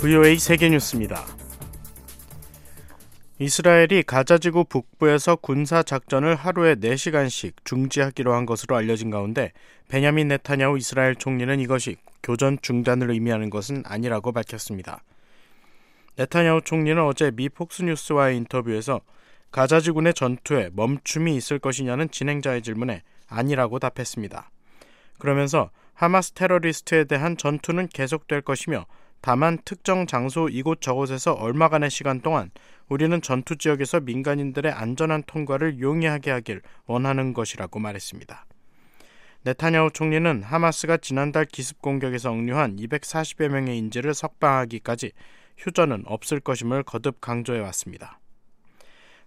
VOA 세계뉴스입니다. 이스라엘이 가자지구 북부에서 군사 작전을 하루에 4시간씩 중지하기로 한 것으로 알려진 가운데 베냐민 네타냐후 이스라엘 총리는 이것이 교전 중단을 의미하는 것은 아니라고 밝혔습니다. 네타냐후 총리는 어제 미 폭스뉴스와의 인터뷰에서 가자지군의 전투에 멈춤이 있을 것이냐는 진행자의 질문에 아니라고 답했습니다. 그러면서 하마스 테러리스트에 대한 전투는 계속될 것이며 다만 특정 장소 이곳저곳에서 얼마간의 시간 동안 우리는 전투 지역에서 민간인들의 안전한 통과를 용이하게 하길 원하는 것이라고 말했습니다. 네타냐후 총리는 하마스가 지난달 기습 공격에서 억류한 240여 명의 인질을 석방하기까지 휴전은 없을 것임을 거듭 강조해 왔습니다.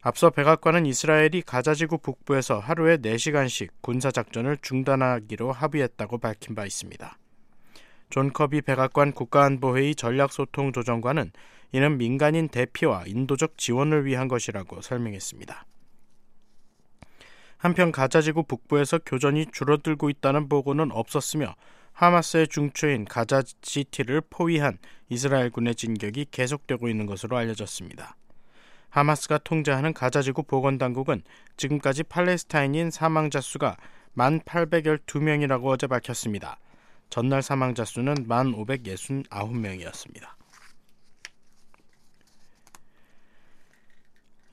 앞서 백악관은 이스라엘이 가자지구 북부에서 하루에 4시간씩 군사작전을 중단하기로 합의했다고 밝힌 바 있습니다. 존 커비 백악관 국가안보회의 전략소통조정관은 이는 민간인 대피와 인도적 지원을 위한 것이라고 설명했습니다. 한편 가자지구 북부에서 교전이 줄어들고 있다는 보고는 없었으며 하마스의 중추인 가자시티를 포위한 이스라엘군의 진격이 계속되고 있는 것으로 알려졌습니다. 하마스가 통제하는 가자지구 보건당국은 지금까지 팔레스타인인 사망자 수가 1,812명이라고 어제 밝혔습니다. 전날 사망자 수는 1,569명이었습니다.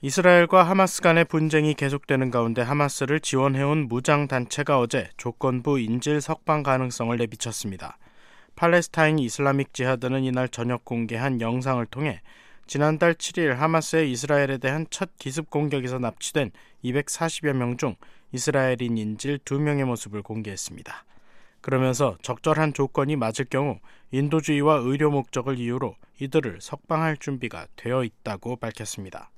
이스라엘과 하마스 간의 분쟁이 계속되는 가운데 하마스를 지원해온 무장단체가 어제 조건부 인질 석방 가능성을 내비쳤습니다. 팔레스타인 이슬라믹 지하드는 이날 저녁 공개한 영상을 통해 지난달 7일 하마스의 이스라엘에 대한 첫 기습 공격에서 납치된 240여 명 중 이스라엘인 인질 2명의 모습을 공개했습니다. 그러면서 적절한 조건이 맞을 경우 인도주의와 의료 목적을 이유로 이들을 석방할 준비가 되어 있다고 밝혔습니다.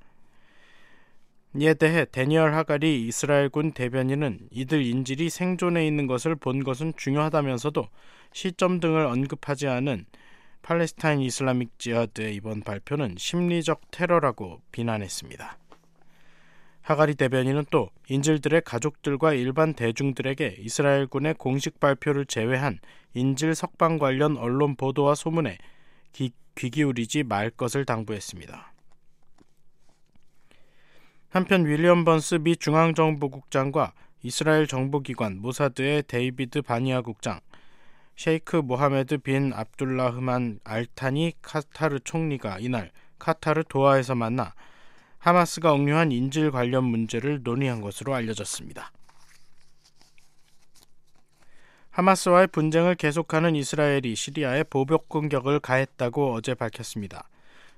이에 대해 데니얼 하갈이 이스라엘군 대변인은 이들 인질이 생존해 있는 것을 본 것은 중요하다면서도 시점 등을 언급하지 않은 팔레스타인 이슬라믹 지하드의 이번 발표는 심리적 테러라고 비난했습니다. 하가리 대변인은 또 인질들의 가족들과 일반 대중들에게 이스라엘군의 공식 발표를 제외한 인질 석방 관련 언론 보도와 소문에 귀, 귀 기울이지 말 것을 당부했습니다. 한편 윌리엄 번스 미 중앙정보국장과 이스라엘 정보기관 모사드의 데이비드 바르니아 국장, 셰이크 모하메드 빈 압둘라흐만 알타니 카타르 총리가 이날 카타르 도하에서 만나 하마스가 억류한 인질 관련 문제를 논의한 것으로 알려졌습니다. 하마스와의 분쟁을 계속하는 이스라엘이 시리아에 보복 공격을 가했다고 어제 밝혔습니다.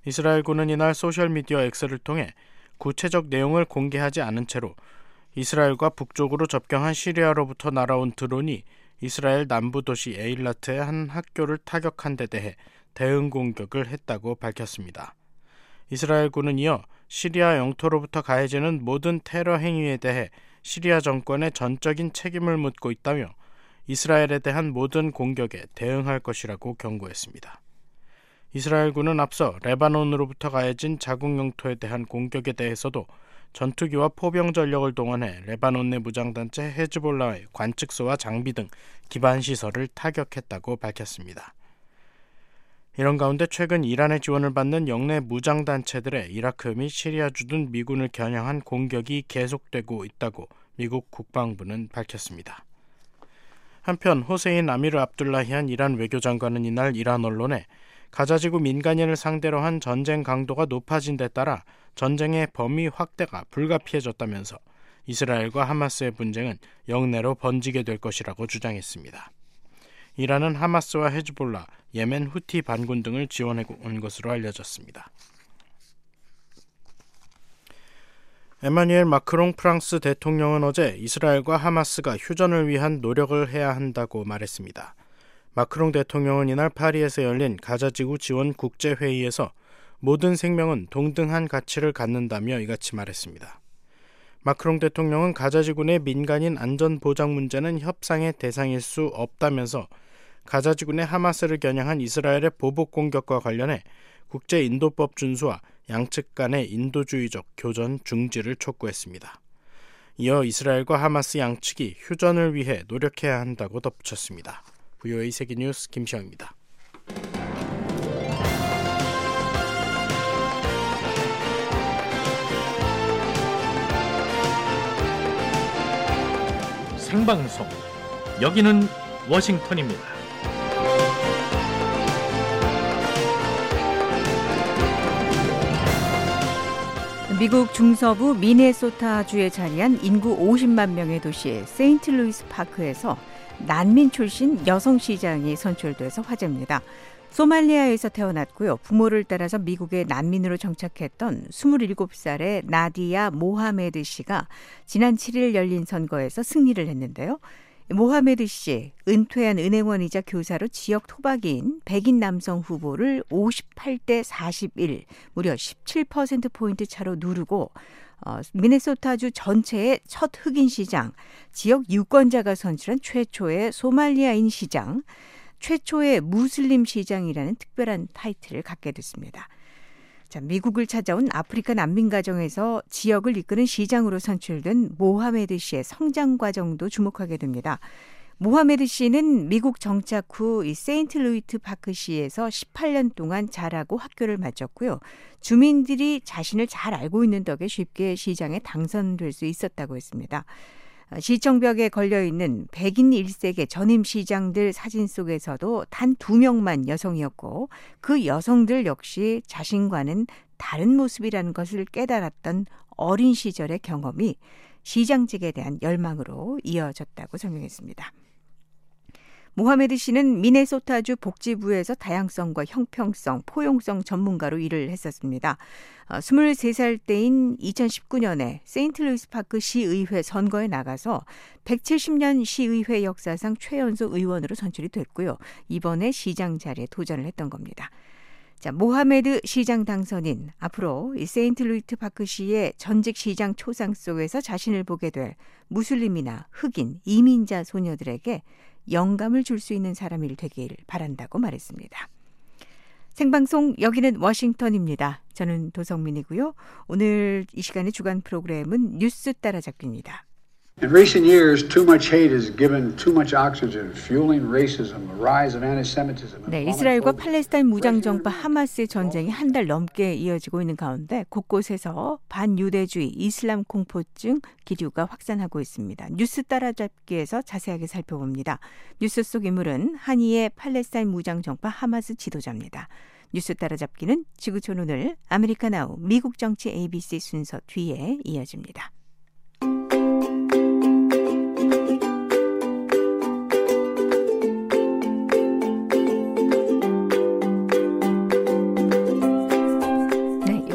이스라엘군은 이날 소셜미디어 X를 통해 구체적 내용을 공개하지 않은 채로 이스라엘과 북쪽으로 접경한 시리아로부터 날아온 드론이 이스라엘 남부 도시 에일라트의 한 학교를 타격한 데 대해 대응 공격을 했다고 밝혔습니다. 이스라엘군은 이어 시리아 영토로부터 가해지는 모든 테러 행위에 대해 시리아 정권의 전적인 책임을 묻고 있다며 이스라엘에 대한 모든 공격에 대응할 것이라고 경고했습니다. 이스라엘군은 앞서 레바논으로부터 가해진 자국 영토에 대한 공격에 대해서도 전투기와 포병 전력을 동원해 레바논 내 무장단체 헤즈볼라의 관측소와 장비 등 기반 시설을 타격했다고 밝혔습니다. 이런 가운데 최근 이란의 지원을 받는 영내 무장단체들의 이라크 및 시리아 주둔 미군을 겨냥한 공격이 계속되고 있다고 미국 국방부는 밝혔습니다. 한편 호세인 아미르 압둘라히안 이란 외교장관은 이날 이란 언론에 가자지구 민간인을 상대로 한 전쟁 강도가 높아진 데 따라 전쟁의 범위 확대가 불가피해졌다면서 이스라엘과 하마스의 분쟁은 영내로 번지게 될 것이라고 주장했습니다. 이란은 하마스와 헤즈볼라, 예멘 후티 반군 등을 지원해 온 것으로 알려졌습니다. 에마뉘엘 마크롱 프랑스 대통령은 어제 이스라엘과 하마스가 휴전을 위한 노력을 해야 한다고 말했습니다. 마크롱 대통령은 이날 파리에서 열린 가자지구 지원 국제회의에서 모든 생명은 동등한 가치를 갖는다며 이같이 말했습니다. 마크롱 대통령은 가자지구 내 민간인 안전 보장 문제는 협상의 대상일 수 없다면서 가자지군의 하마스를 겨냥한 이스라엘의 보복 공격과 관련해 국제인도법 준수와 양측 간의 인도주의적 교전 중지를 촉구했습니다. 이어 이스라엘과 하마스 양측이 휴전을 위해 노력해야 한다고 덧붙였습니다. VOA 세계뉴스 김시영입니다. 생방송 여기는 워싱턴입니다. 미국 중서부 미네소타주에 자리한 인구 50만 명의 도시 세인트루이스 파크에서 난민 출신 여성 시장이 선출돼서 화제입니다. 소말리아에서 태어났고요. 부모를 따라서 미국에 난민으로 정착했던 27살의 나디아 모하메드 씨가 지난 7일 열린 선거에서 승리를 했는데요. 모하메드 씨, 은퇴한 은행원이자 교사로 지역 토박이인 백인 남성 후보를 58대 41, 무려 17%포인트 차로 누르고 어, 미네소타주 전체의 첫 흑인 시장, 지역 유권자가 선출한 최초의 소말리아인 시장, 최초의 무슬림 시장이라는 특별한 타이틀을 갖게 됐습니다. 자, 미국을 찾아온 아프리카 난민 가정에서 지역을 이끄는 시장으로 선출된 모하메드 씨의 성장 과정도 주목하게 됩니다. 모하메드 씨는 미국 정착 후 이 세인트루이스 파크시에서 18년 동안 자라고 학교를 마쳤고요. 주민들이 자신을 잘 알고 있는 덕에 쉽게 시장에 당선될 수 있었다고 했습니다. 시청벽에 걸려 있는 백인 일색의 전임 시장들 사진 속에서도 단 두 명만 여성이었고 그 여성들 역시 자신과는 다른 모습이라는 것을 깨달았던 어린 시절의 경험이 시장직에 대한 열망으로 이어졌다고 설명했습니다. 모하메드 씨는 미네소타주 복지부에서 다양성과 형평성, 포용성 전문가로 일을 했었습니다. 23살 어, 때인 2019년에 세인트루이스 파크 시의회 선거에 나가서 170년 시의회 역사상 최연소 의원으로 선출이 됐고요. 이번에 시장 자리에 도전을 했던 겁니다. 자, 모하메드 시장 당선인 앞으로 이 세인트루이스 파크시의 전직 시장 초상 속에서 자신을 보게 될 무슬림이나 흑인, 이민자 소녀들에게 영감을 줄 수 있는 사람이 되길 바란다고 말했습니다. 생방송 여기는 워싱턴입니다. 저는 도성민이고요. 오늘 이 시간의 주간 프로그램은 뉴스 따라잡기입니다. In recent years, too much hate has given too much oxygen, fueling racism, a rise of anti-Semitism. 네, 이스라엘과 팔레스타인 무장 정파 하마스의 전쟁이 한 달 넘게 이어지고 있는 가운데 곳곳에서 반유대주의, 이슬람 공포증 기류가 확산하고 있습니다. 뉴스 따라잡기에서 자세하게 살펴봅니다. 뉴스 속 인물은 한의의 팔레스타인 무장 정파 하마스 지도자입니다. 뉴스 따라잡기는 지구촌 오늘 아메리카나우 미국 정치 ABC 순서 뒤에 이어집니다.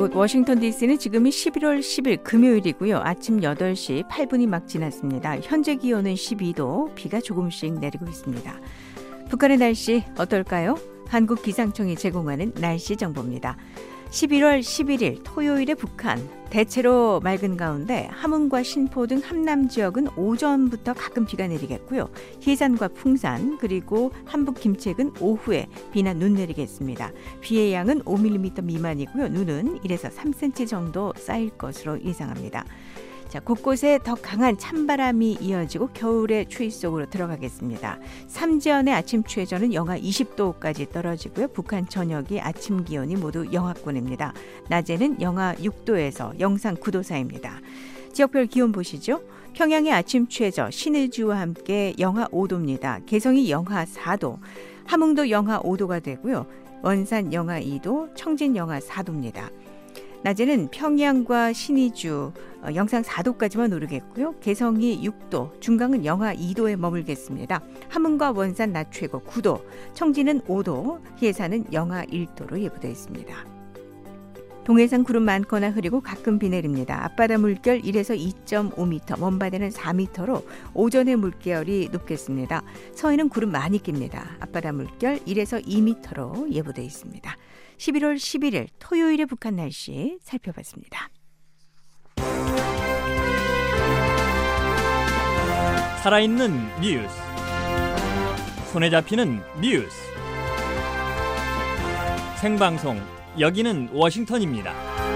워싱턴 DC는 지금이 11월 10일 금요일이고요. 아침 8시 8분이 막 지났습니다. 현재 기온은 12도, 비가 조금씩 내리고 있습니다. 북한의 날씨 어떨까요? 한국 기상청이 제공하는 날씨 정보입니다. 11월 11일 토요일에 북한 대체로 맑은 가운데 함흥과 신포 등 함남 지역은 오전부터 가끔 비가 내리겠고요. 해산과 풍산 그리고 한북 김책은 오후에 비나 눈 내리겠습니다. 비의 양은 5mm 미만이고요. 눈은 1에서 3cm 정도 쌓일 것으로 예상합니다. 자, 곳곳에 더 강한 찬바람이 이어지고 겨울의 추위 속으로 들어가겠습니다. 삼지연의 아침 최저는 영하 20도까지 떨어지고요. 북한 전역이 아침 기온이 모두 영하권입니다. 낮에는 영하 6도에서 영상 9도 사이입니다. 지역별 기온 보시죠. 평양의 아침 최저 신의주와 함께 영하 5도입니다. 개성이 영하 4도, 함흥도 영하 5도가 되고요. 원산 영하 2도, 청진 영하 4도입니다. 낮에는 평양과 신의주 어, 영상 4도까지만 오르겠고요. 개성이 6도, 중강은 영하 2도에 머물겠습니다. 함흥과 원산 낮 최고 9도, 청진은 5도, 해산은 영하 1도로 예보되어 있습니다. 동해상 구름 많거나 흐리고 가끔 비 내립니다. 앞바다 물결 1에서 2.5m, 먼바다는 4m로 오전에 물결이 높겠습니다. 서해는 구름 많이 낍니다. 앞바다 물결 1에서 2m로 예보되어 있습니다. 11월 11일 토요일의 북한 날씨 살펴봤습니다. 살아있는 뉴스 손에 잡히는 뉴스 생방송 여기는 워싱턴입니다.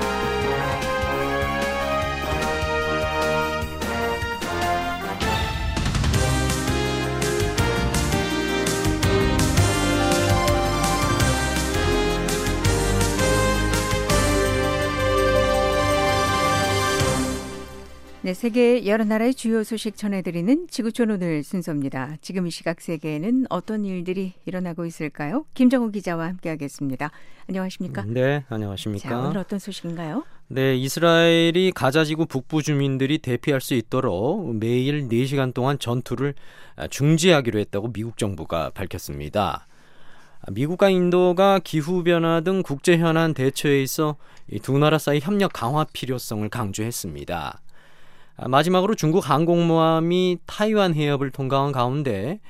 네, 세계 여러 나라의 주요 소식 전해드리는 지구촌 오늘 순서입니다. 지금 이 시각 세계에는 어떤 일들이 일어나고 있을까요? 김정우 기자와 함께하겠습니다. 안녕하십니까? 네, 안녕하십니까? 자, 오늘 어떤 소식인가요? 네, 이스라엘이 가자지구 북부 주민들이 대피할 수 있도록 매일 4시간 동안 전투를 중지하기로 했다고 미국 정부가 밝혔습니다. 미국과 인도가 기후변화 등 국제 현안 대처에 있어 두 나라 사이 협력 강화 필요성을 강조했습니다. 아, 마지막으로 중국 항공모함이 타이완 해협을 통과한 가운데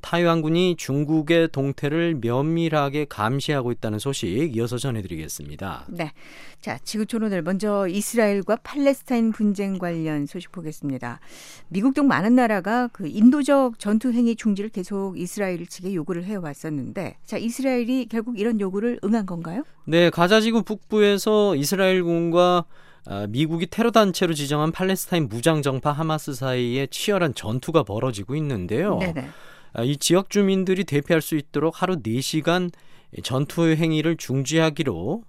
타이완군이 중국의 동태를 면밀하게 감시하고 있다는 소식 이어서 전해드리겠습니다. 네. 자, 지구촌 오늘 먼저 이스라엘과 팔레스타인 분쟁 관련 소식 보겠습니다. 미국 등 많은 나라가 그 인도적 전투 행위 중지를 계속 이스라엘 측에 요구를 해왔었는데, 자, 이스라엘이 결국 이런 요구를 응한 건가요? 네, 가자지구 북부에서 이스라엘군과 아, 미국이 테러 단체로 지정한 팔레스타인 무장정파 하마스 사이에 치열한 전투가 벌어지고 있는데요. 네네. 아, 이 지역 주민들이 대피할 수 있도록 하루 4시간 전투 행위를 중지하기로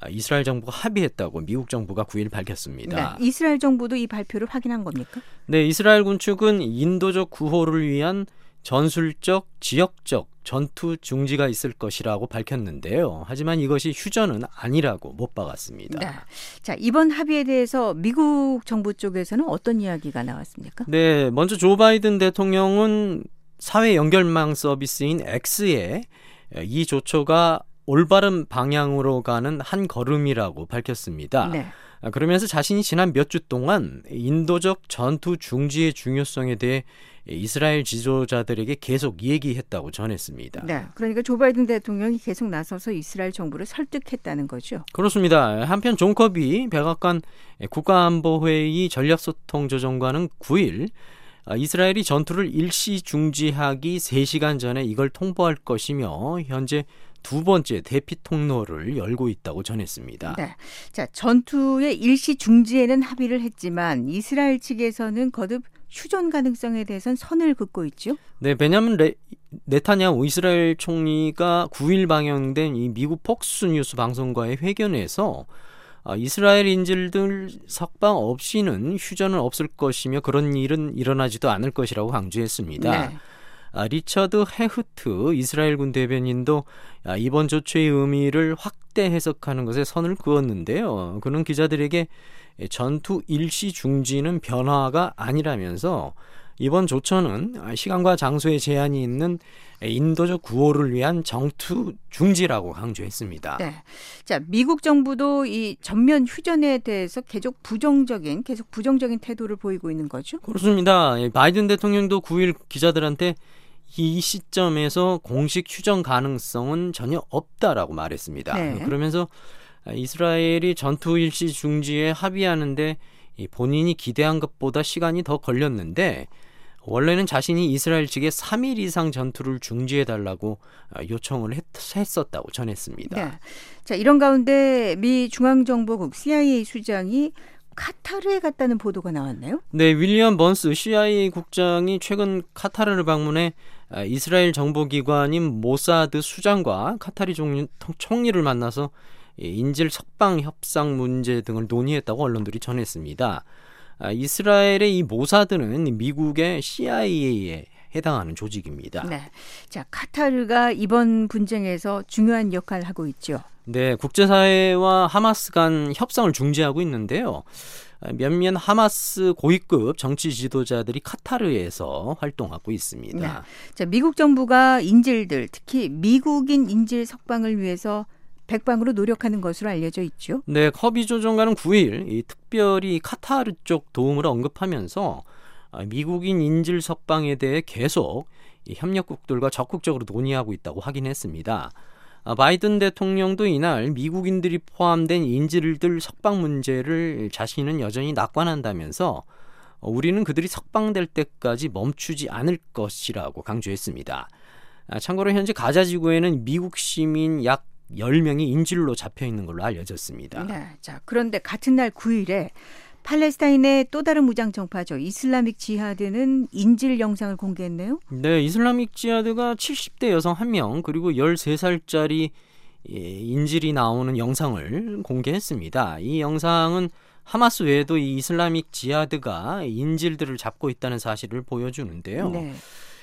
아, 이스라엘 정부가 합의했다고 미국 정부가 9일 밝혔습니다. 네, 이스라엘 정부도 이 발표를 확인한 겁니까? 네, 이스라엘 군축은 인도적 구호를 위한 전술적, 지역적 전투 중지가 있을 것이라고 밝혔는데요. 하지만 이것이 휴전은 아니라고 못 박았습니다. 네. 자, 이번 합의에 대해서 미국 정부 쪽에서는 어떤 이야기가 나왔습니까? 네, 먼저 조 바이든 대통령은 사회 연결망 서비스인 X에 이 조처가 올바른 방향으로 가는 한 걸음이라고 밝혔습니다. 네. 그러면서 자신이 지난 몇 주 동안 인도적 전투 중지의 중요성에 대해 이스라엘 지도자들에게 계속 얘기했다고 전했습니다. 네. 그러니까 조 바이든 대통령이 계속 나서서 이스라엘 정부를 설득했다는 거죠. 그렇습니다. 한편 존 커비 백악관 국가안보회의 전략소통조정관은 9일 이스라엘이 전투를 일시 중지하기 3시간 전에 이걸 통보할 것이며 현재 두 번째 대피 통로를 열고 있다고 전했습니다. 네. 자, 전투의 일시 중지에는 합의를 했지만 이스라엘 측에서는 거듭 휴전 가능성에 대해선 선을 긋고 있죠. 네, 베냐민 레, 네타냐후 이스라엘 총리가 9일 방영된 이 미국 폭스 뉴스 방송과의 회견에서 아, 이스라엘 인질들 석방 없이는 휴전은 없을 것이며 그런 일은 일어나지도 않을 것이라고 강조했습니다. 네. 아, 리처드 헤흐트 이스라엘 군 대변인도 아, 이번 조처의 의미를 확대 해석하는 것에 선을 그었는데요. 그는 기자들에게 전투 일시 중지는 변화가 아니라면서 이번 조처는 시간과 장소에 제한이 있는 인도적 구호를 위한 정투 중지라고 강조했습니다. 네. 자, 미국 정부도 이 전면 휴전에 대해서 계속 부정적인 계속 부정적인 태도를 보이고 있는 거죠? 그렇습니다. 바이든 대통령도 9일 기자들한테 이 시점에서 공식 휴전 가능성은 전혀 없다라고 말했습니다. 네. 그러면서 이스라엘이 전투 일시 중지에 합의하는데 본인이 기대한 것보다 시간이 더 걸렸는데 원래는 자신이 이스라엘 측에 3일 이상 전투를 중지해 달라고 요청을 했, 었다고 전했습니다. 네. 자, 이런 가운데 미 중앙정보국 CIA 수장이 카타르에 갔다는 보도가 나왔나요? 네, 윌리엄 번스 CIA 국장이 최근 카타르를 방문해 이스라엘 정보기관인 모사드 수장과 카타리 총리를 만나서 인질 석방 협상 문제 등을 논의했다고 언론들이 전했습니다. 아, 이스라엘의 이 모사드는 미국의 CIA에 해당하는 조직입니다. 네. 자, 카타르가 이번 분쟁에서 중요한 역할을 하고 있죠. 네, 국제사회와 하마스 간 협상을 중재하고 있는데요. 몇몇 하마스 고위급 정치 지도자들이 카타르에서 활동하고 있습니다. 네. 자, 미국 정부가 인질들, 특히 미국인 인질 석방을 위해서 백방으로 노력하는 것으로 알려져 있죠. 네, 커비 조정관은 9일 이 특별히 카타르 쪽 도움을 언급하면서 아, 미국인 인질 석방에 대해 계속 이 협력국들과 적극적으로 논의하고 있다고 확인했습니다. 아, 바이든 대통령도 이날 미국인들이 포함된 인질들 석방 문제를 자신은 여전히 낙관한다면서 우리는 그들이 석방될 때까지 멈추지 않을 것이라고 강조했습니다. 아, 참고로 현재 가자 지구에는 미국 시민 약 10명이 인질로 잡혀 있는 걸로 알려졌습니다. 네. 자, 그런데 같은 날 9일에 팔레스타인의 또 다른 무장 정파죠. 이슬라믹 지하드는 인질 영상을 공개했네요. 네, 이슬라믹 지하드가 70대 여성 1명 그리고 13살짜리 예, 인질이 나오는 영상을 공개했습니다. 이 영상은 하마스 외에도 이 이슬라믹 지하드가 인질들을 잡고 있다는 사실을 보여주는데요. 네.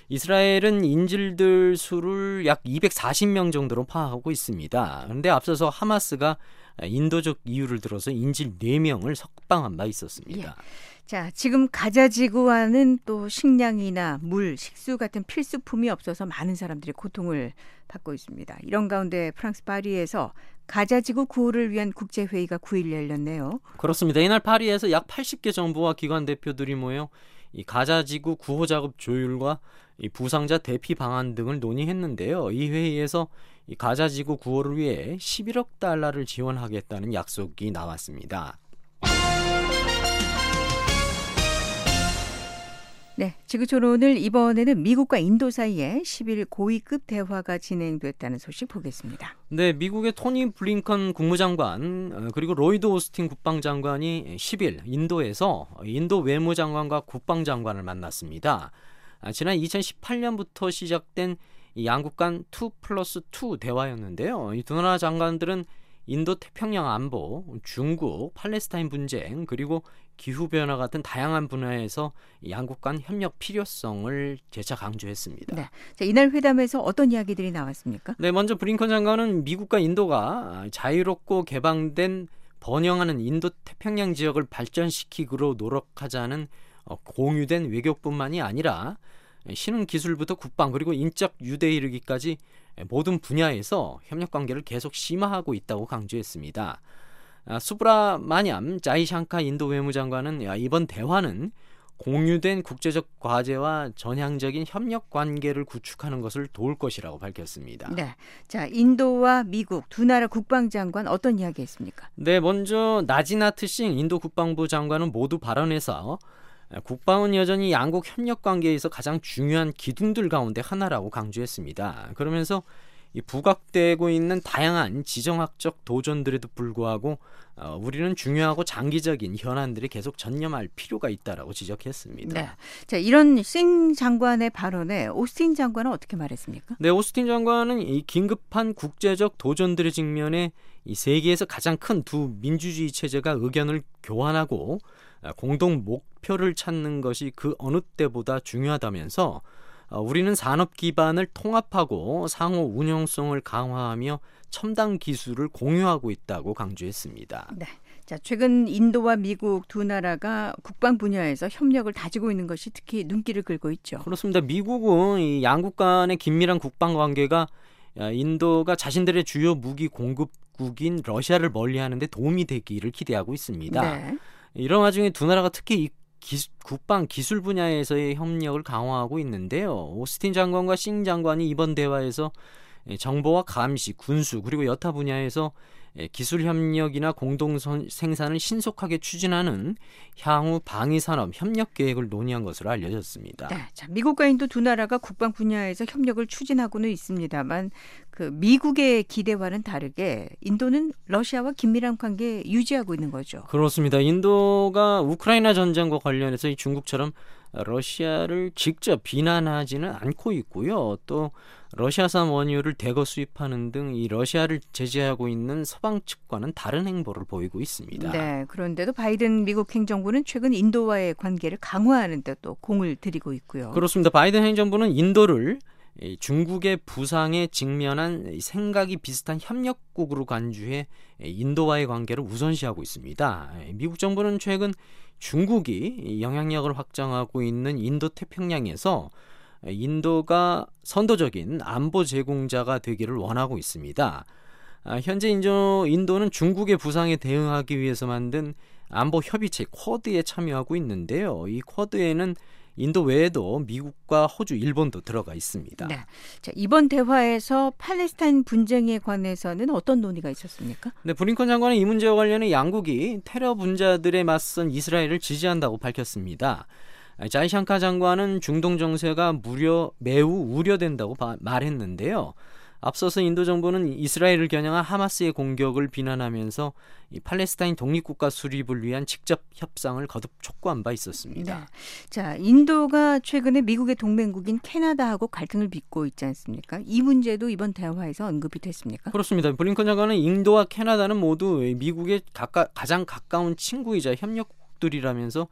이스라엘은 인질들 수를 약 240명 정도로 파악하고 있습니다. 그런데 앞서서 하마스가 인도적 이유를 들어서 인질 4명을 석방한 바 있었습니다. 예. 자, 지금 가자 지구와는 또 식량이나 물, 식수 같은 필수품이 없어서 많은 사람들이 고통을 받고 있습니다. 이런 가운데 프랑스 파리에서 가자 지구 구호를 위한 국제 회의가 9일 열렸네요. 그렇습니다. 이날 파리에서 약 80개 정부와 기관 대표들이 모여 이 가자 지구 구호 작업 조율과 이 부상자 대피 방안 등을 논의했는데요. 이 회의에서 이 가자 지구 구호를 위해 11억 달러를 지원하겠다는 약속이 나왔습니다. 네, 지구촌 오늘 이번에는 미국과 인도 사이에 10일 고위급 대화가 진행됐다는 소식 보겠습니다. 네, 미국의 토니 블링컨 국무장관 어, 그리고 로이드 오스틴 국방장관이 10일 인도에서 인도 외무장관과 국방장관을 만났습니다. 아, 지난 2018년부터 시작된 양국 간 2 플러스 2 대화였는데요. 이 두 나라 장관들은 인도 태평양 안보, 중국, 팔레스타인 분쟁, 그리고 기후 변화 같은 다양한 분야에서 양국 간 협력 필요성을 재차 강조했습니다. 네. 자, 이날 회담에서 어떤 이야기들이 나왔습니까? 네, 먼저 브링컨 장관은 미국과 인도가 자유롭고 개방된 번영하는 인도 태평양 지역을 발전시키기로 노력하자는 어, 공유된 외교뿐만이 아니라 신흥 기술부터 국방 그리고 인적 유대 이르기까지 모든 분야에서 협력 관계를 계속 심화하고 있다고 강조했습니다. 아, 수브라 마냠 자이샹카 인도 외무장관은 이번 대화는 공유된 국제적 과제와 전향적인 협력 관계를 구축하는 것을 도울 것이라고 밝혔습니다. 네. 자, 인도와 미국 두 나라 국방장관 어떤 이야기 했습니까? 네, 먼저 나지나트 싱 인도 국방부 장관은 모두 발언해서 국방은 여전히 양국 협력 관계에서 가장 중요한 기둥들 가운데 하나라고 강조했습니다. 그러면서 이 부각되고 있는 다양한 지정학적 도전들에도 불구하고 어, 우리는 중요하고 장기적인 현안들이 계속 전념할 필요가 있다라고 지적했습니다. 네. 자, 이런 싱 장관의 발언에 오스틴 장관은 어떻게 말했습니까? 네, 오스틴 장관은 이 긴급한 국제적 도전들의 직면에 이 세계에서 가장 큰 두 민주주의 체제가 의견을 교환하고 어, 공동 목표를 찾는 것이 그 어느 때보다 중요하다면서 어, 우리는 산업 기반을 통합하고 상호 운영성을 강화하며 첨단 기술을 공유하고 있다고 강조했습니다. 네. 자, 최근 인도와 미국 두 나라가 국방 분야에서 협력을 다지고 있는 것이 특히 눈길을 끌고 있죠. 그렇습니다. 미국은 이 양국 간의 긴밀한 국방 관계가 인도가 자신들의 주요 무기 공급국인 러시아를 멀리하는 데 도움이 되기를 기대하고 있습니다. 네. 이런 와중에 두 나라가 특히 이 기, 국방 기술 분야에서의 협력을 강화하고 있는데요. 오스틴 장관과 싱 장관이 이번 대화에서 정보와 감시, 군수 그리고 여타 분야에서 예, 기술 협력이나 공동 생산을 신속하게 추진하는 향후 방위 산업 협력 계획을 논의한 것으로 알려졌습니다. 네, 자, 미국과 인도 두 나라가 국방 분야에서 협력을 추진하고는 있습니다만 그 미국의 기대와는 다르게 인도는 러시아와 긴밀한 관계 유지하고 있는 거죠. 그렇습니다. 인도가 우크라이나 전쟁과 관련해서 중국처럼 러시아를 직접 비난하지는 않고 있고요. 또 러시아산 원유를 대거 수입하는 등 이 러시아를 제재하고 있는 서방 측과는 다른 행보를 보이고 있습니다. 네, 그런데도 바이든 미국 행정부는 최근 인도와의 관계를 강화하는 데 또 공을 들이고 있고요. 그렇습니다. 바이든 행정부는 인도를 중국의 부상에 직면한 생각이 비슷한 협력국으로 간주해 인도와의 관계를 우선시하고 있습니다. 미국 정부는 최근 중국이 영향력을 확장하고 있는 인도 태평양에서 인도가 선도적인 안보 제공자가 되기를 원하고 있습니다. 아, 현재 인도, 인도는 중국의 부상에 대응하기 위해서 만든 안보 협의체 쿼드에 참여하고 있는데요. 이 쿼드에는 인도 외에도 미국과 호주, 일본도 들어가 있습니다. 네. 자, 이번 대화에서 팔레스타인 분쟁에 관해서는 어떤 논의가 있었습니까? 네, 브링컨 장관은 이 문제와 관련해 양국이 테러 분자들에 맞선 이스라엘을 지지한다고 밝혔습니다. 자이샹카 장관은 중동 정세가 무려 매우 우려된다고 말했는데요. 앞서서 인도 정부는 이스라엘을 겨냥한 하마스의 공격을 비난하면서 이 팔레스타인 독립국가 수립을 위한 직접 협상을 거듭 촉구한 바 있었습니다. 네. 자, 인도가 최근에 미국의 동맹국인 캐나다하고 갈등을 빚고 있지 않습니까? 이 문제도 이번 대화에서 언급이 됐습니까? 그렇습니다. 블링컨 장관은 인도와 캐나다는 모두 미국의 가까, 가장 가까운 친구이자 협력국들이라면서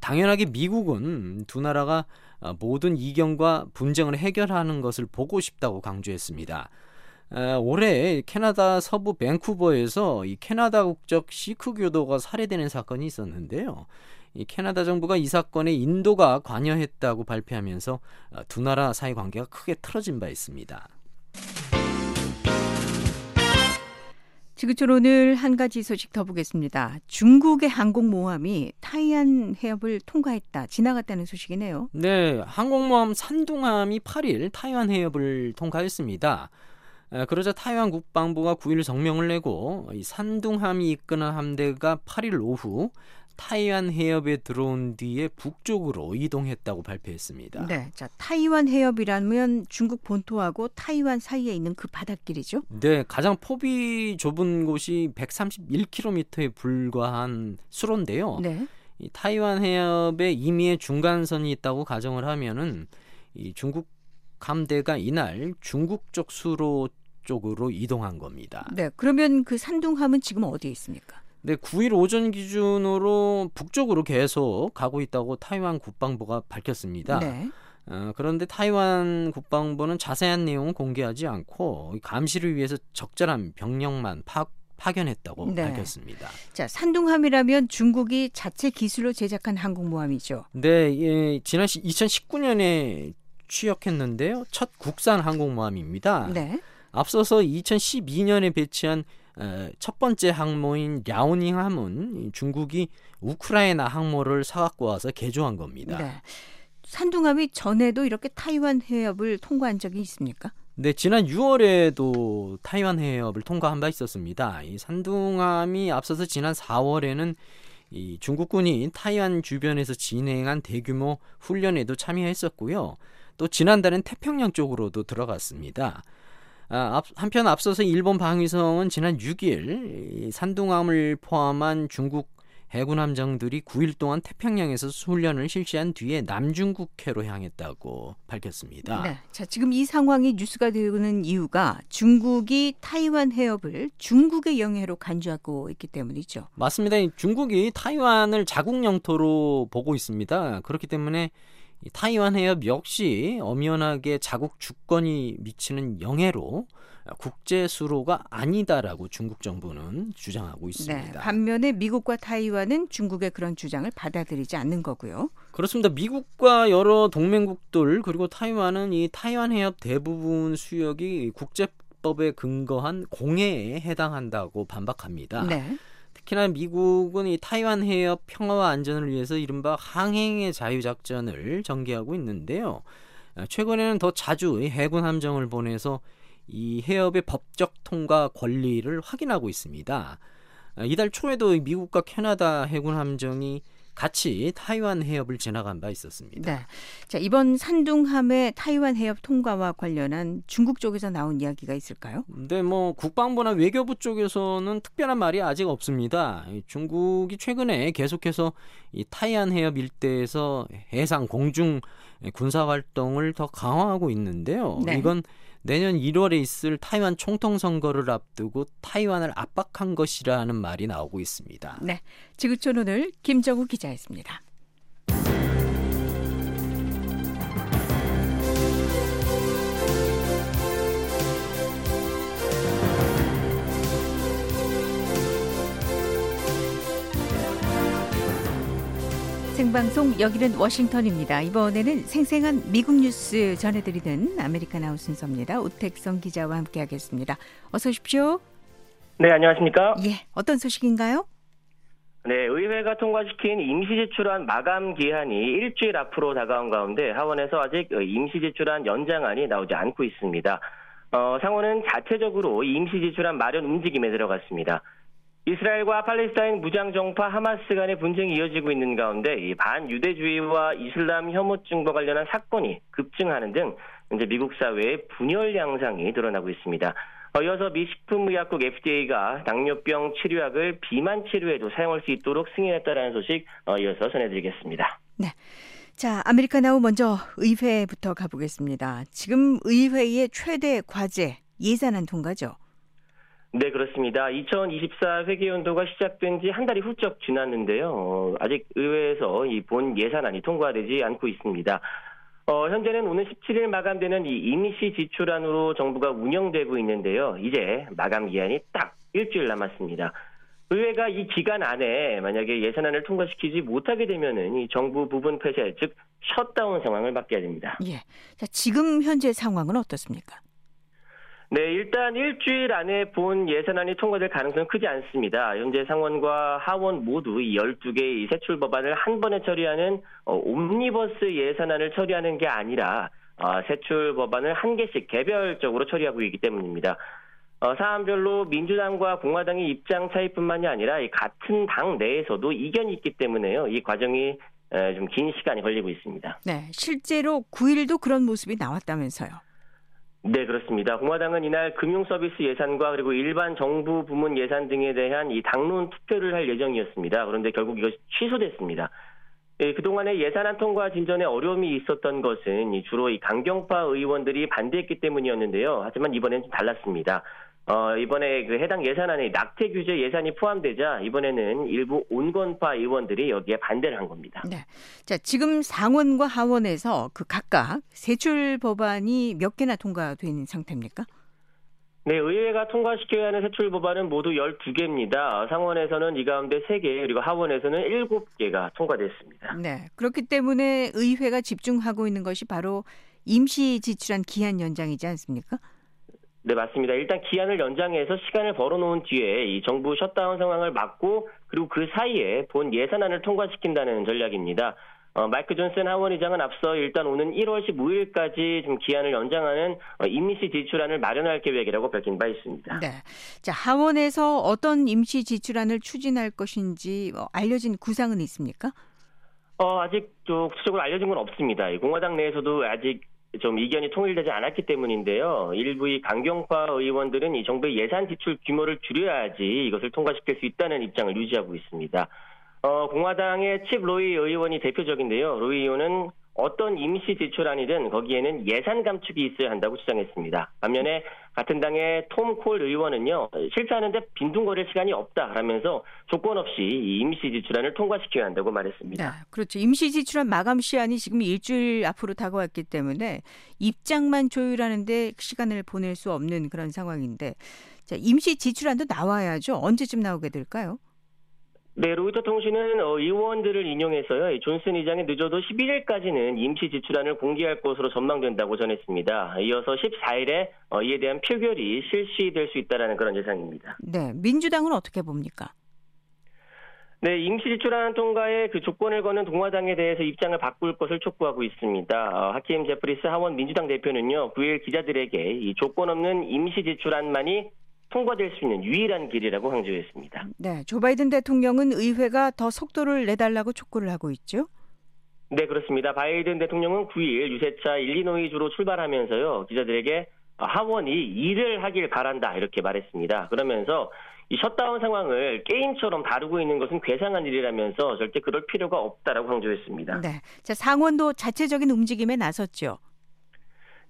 당연하게 미국은 두 나라가 어, 모든 이견과 분쟁을 해결하는 것을 보고 싶다고 강조했습니다. 올해 캐나다 서부 밴쿠버에서 이 캐나다 국적 시크 교도가 살해되는 사건이 있었는데요. 이 캐나다 정부가 이 사건에 인도가 관여했다고 발표하면서 어, 두 나라 사이 관계가 크게 틀어진 바 있습니다. 지구촌 오늘 한 가지 소식 더 보겠습니다. 중국의 항공모함이 타이안 해협을 통과했다, 지나갔다는 소식이네요. 네, 항공모함 산둥함이 8일 타이완 해협을 통과했습니다. 그러자 타이완 국방부가 9일 성명을 내고 이 산둥함이 이끄는 함대가 8일 오후 타이완 해협에 들어온 뒤에 북쪽으로 이동했다고 발표했습니다. 네, 자 타이완 해협이라면 중국 본토하고 타이완 사이에 있는 그 바닷길이죠? 네, 가장 폭이 좁은 곳이 131km에 불과한 수로인데요. 네. 이 타이완 해협에 임의의 중간선이 있다고 가정을 하면은 이 중국 함대가 이날 중국 쪽 수로 쪽으로 이동한 겁니다. 네, 그러면 그 산둥함은 지금 어디에 있습니까? 네, 9일 오전 기준으로 북쪽으로 계속 가고 있다고 타이완 국방부가 밝혔습니다. 네. 어, 그런데 타이완 국방부는 자세한 내용은 공개하지 않고 감시를 위해서 적절한 병력만 파, 파견했다고 네. 밝혔습니다. 자, 산둥함이라면 중국이 자체 기술로 제작한 항공모함이죠. 네, 예, 지난 2019년에 취역했는데요. 첫 국산 항공모함입니다. 네. 앞서서 2012년에 배치한 첫 번째 항모인 랴오닝 함은 중국이 우크라이나 항모를 사갖고 와서 개조한 겁니다. 네. 산둥함이 전에도 이렇게 타이완 해협을 통과한 적이 있습니까? 네, 지난 6월에도 타이완 해협을 통과한 바 있었습니다. 이 산둥함이 앞서서 지난 4월에는 이 중국군이 타이완 주변에서 진행한 대규모 훈련에도 참여했었고요. 또 지난달엔 태평양 쪽으로도 들어갔습니다. 아, 한편 앞서서 일본 방위성은 지난 6일 산둥함을 포함한 중국 해군 함정들이 9일 동안 태평양에서 훈련을 실시한 뒤에 남중국해로 향했다고 밝혔습니다. 네. 자, 지금 이 상황이 뉴스가 되는 이유가 중국이 타이완 해협을 중국의 영해로 간주하고 있기 때문이죠. 맞습니다. 중국이 타이완을 자국 영토로 보고 있습니다. 그렇기 때문에 타이완 해협 역시 엄연하게 자국 주권이 미치는 영해로 국제 수로가 아니다라고 중국 정부는 주장하고 있습니다. 네, 반면에 미국과 타이완은 중국의 그런 주장을 받아들이지 않는 거고요. 그렇습니다. 미국과 여러 동맹국들 그리고 타이완은 이 타이완 해협 대부분 수역이 국제법에 근거한 공해에 해당한다고 반박합니다. 네. 특히나 미국은 이 타이완 해협 평화와 안전을 위해서 이른바 항행의 자유작전을 전개하고 있는데요. 아, 최근에는 더 자주 해군 함정을 보내서 이 해협의 법적 통과 권리를 확인하고 있습니다. 아, 이달 초에도 미국과 캐나다 해군 함정이 같이 타이완 해협을 지나간 바 있었습니다. 네. 자, 이번 산둥함의 타이완 해협 통과와 관련한 중국 쪽에서 나온 이야기가 있을까요? 네, 뭐 국방부나 외교부 쪽에서는 특별한 말이 아직 없습니다. 중국이 최근에 계속해서 이 타이완 해협 일대에서 해상 공중 군사 활동을 더 강화하고 있는데요. 네. 이건 내년 1월에 있을 타이완 총통 선거를 앞두고 타이완을 압박한 것이라는 말이 나오고 있습니다. 네. 지구촌 오늘 김정우 기자였습니다. 생방송 여기는 워싱턴입니다. 이번에는 생생한 미국 뉴스 전해드리는 America Now 순서입니다. 오택성 기자와 함께하겠습니다. 어서 오십시오. 네, 안녕하십니까? 예, 어떤 소식인가요? 네, 의회가 통과시킨 임시 제출안 마감 기한이 일주일 앞으로 다가온 가운데 하원에서 아직 임시 제출안 연장안이 나오지 않고 있습니다. 어, 상원은 자체적으로 임시 제출안 마련 움직임에 들어갔습니다. 이스라엘과 팔레스타인 무장정파 하마스 간의 분쟁이 이어지고 있는 가운데 이 반유대주의와 이슬람 혐오증과 관련한 사건이 급증하는 등 현재 미국 사회의 분열 양상이 드러나고 있습니다. 어, 이어서 미 식품의약국 FDA가 당뇨병 치료약을 비만 치료에도 사용할 수 있도록 승인했다라는 소식 어, 이어서 전해드리겠습니다. 네. 자, America Now 먼저 의회부터 가보겠습니다. 지금 의회의 최대 과제 예산안 통과죠? 네, 그렇습니다. 2024 회계연도가 시작된 지 한 달이 훌쩍 지났는데요. 어, 아직 의회에서 이 본 예산안이 통과되지 않고 있습니다. 어, 현재는 오늘 17일 마감되는 이 임시 지출안으로 정부가 운영되고 있는데요. 이제 마감 기한이 딱 일주일 남았습니다. 의회가 이 기간 안에 만약에 예산안을 통과시키지 못하게 되면은 이 정부 부분 폐쇄, 즉 셧다운 상황을 맞게 됩니다. 예. 자, 지금 현재 상황은 어떻습니까? 네, 일단 일주일 안에 본 예산안이 통과될 가능성은 크지 않습니다. 현재 상원과 하원 모두 이 12개의 세출 법안을 한 번에 처리하는 어, 옴니버스 예산안을 처리하는 게 아니라 어, 세출 법안을 한 개씩 개별적으로 처리하고 있기 때문입니다. 어, 사안별로 민주당과 공화당의 입장 차이뿐만이 아니라 이 같은 당 내에서도 이견이 있기 때문에요. 이 과정이 좀 긴 시간이 걸리고 있습니다. 네, 실제로 9일도 그런 모습이 나왔다면서요. 네, 그렇습니다. 공화당은 이날 금융서비스 예산과 그리고 일반 정부 부문 예산 등에 대한 이 당론 투표를 할 예정이었습니다. 그런데 결국 이것이 취소됐습니다. 예, 그동안의 예산안 통과 진전에 어려움이 있었던 것은 주로 이 강경파 의원들이 반대했기 때문이었는데요. 하지만 이번엔 좀 달랐습니다. 어, 이번에 그 해당 예산안에 낙태 규제 예산이 포함되자 이번에는 일부 온건파 의원들이 여기에 반대를 한 겁니다. 네. 자, 지금 상원과 하원에서 그 각각 세출 법안이 몇 개나 통과된 상태입니까? 네, 의회가 통과시켜야 하는 세출 법안은 모두 12개입니다. 상원에서는 이 가운데 3개, 그리고 하원에서는 7개가 통과됐습니다. 네. 그렇기 때문에 의회가 집중하고 있는 것이 바로 임시 지출안 기한 연장이지 않습니까? 네, 맞습니다. 일단 기한을 연장해서 시간을 벌어놓은 뒤에 이 정부 셧다운 상황을 막고 그리고 그 사이에 본 예산안을 통과시킨다는 전략입니다. 어, 마이크 존슨 하원 의장은 앞서 일단 오는 1월 15일까지 좀 기한을 연장하는 어, 임시 지출안을 마련할 계획이라고 밝힌 바 있습니다. 네. 자, 하원에서 어떤 임시 지출안을 추진할 것인지 뭐 알려진 구상은 있습니까? 어, 아직 또 구체적으로 알려진 건 없습니다. 공화당 내에서도 아직 좀 이견이 통일되지 않았기 때문인데요. 일부 의 강경파 의원들은 이 정부의 예산 지출 규모를 줄여야지 이것을 통과시킬 수 있다는 입장을 유지하고 있습니다. 어, 공화당의 칩 로이 의원이 대표적인데요. 로이 의원은 어떤 임시 지출안이든 거기에는 예산 감축이 있어야 한다고 주장했습니다. 반면에 같은 당의 톰 콜 의원은요 실패하는데 빈둥거릴 시간이 없다라면서 조건 없이 임시 지출안을 통과시켜야 한다고 말했습니다. 네, 그렇죠. 임시 지출안 마감 시한이 지금 일주일 앞으로 다가왔기 때문에 입장만 조율하는데 시간을 보낼 수 없는 그런 상황인데 자, 임시 지출안도 나와야죠. 언제쯤 나오게 될까요? 네, 로이터 통신은 어, 의원들을 인용해서요. 존슨 의장이 늦어도 11일까지는 임시 지출안을 공개할 것으로 전망된다고 전했습니다. 이어서 14일에 어, 이에 대한 표결이 실시될 수 있다라는 그런 예상입니다. 네, 민주당은 어떻게 봅니까? 네, 임시 지출안 통과에 그 조건을 거는 동화당에 대해서 입장을 바꿀 것을 촉구하고 있습니다. 어, 하킴 제프리스 하원 민주당 대표는요, 9일 기자들에게 이 조건 없는 임시 지출안만이 통과될 수 있는 유일한 길이라고 강조했습니다. 네, 조 바이든 대통령은 의회가 더 속도를 내달라고 촉구를 하고 있죠. 네, 그렇습니다. 바이든 대통령은 9일 유세차 일리노이 주로 출발하면서요 기자들에게 하원이 일을 하길 바란다 이렇게 말했습니다. 그러면서 이 셧다운 상황을 게임처럼 다루고 있는 것은 괴상한 일이라면서 절대 그럴 필요가 없다라고 강조했습니다. 네, 자 상원도 자체적인 움직임에 나섰죠.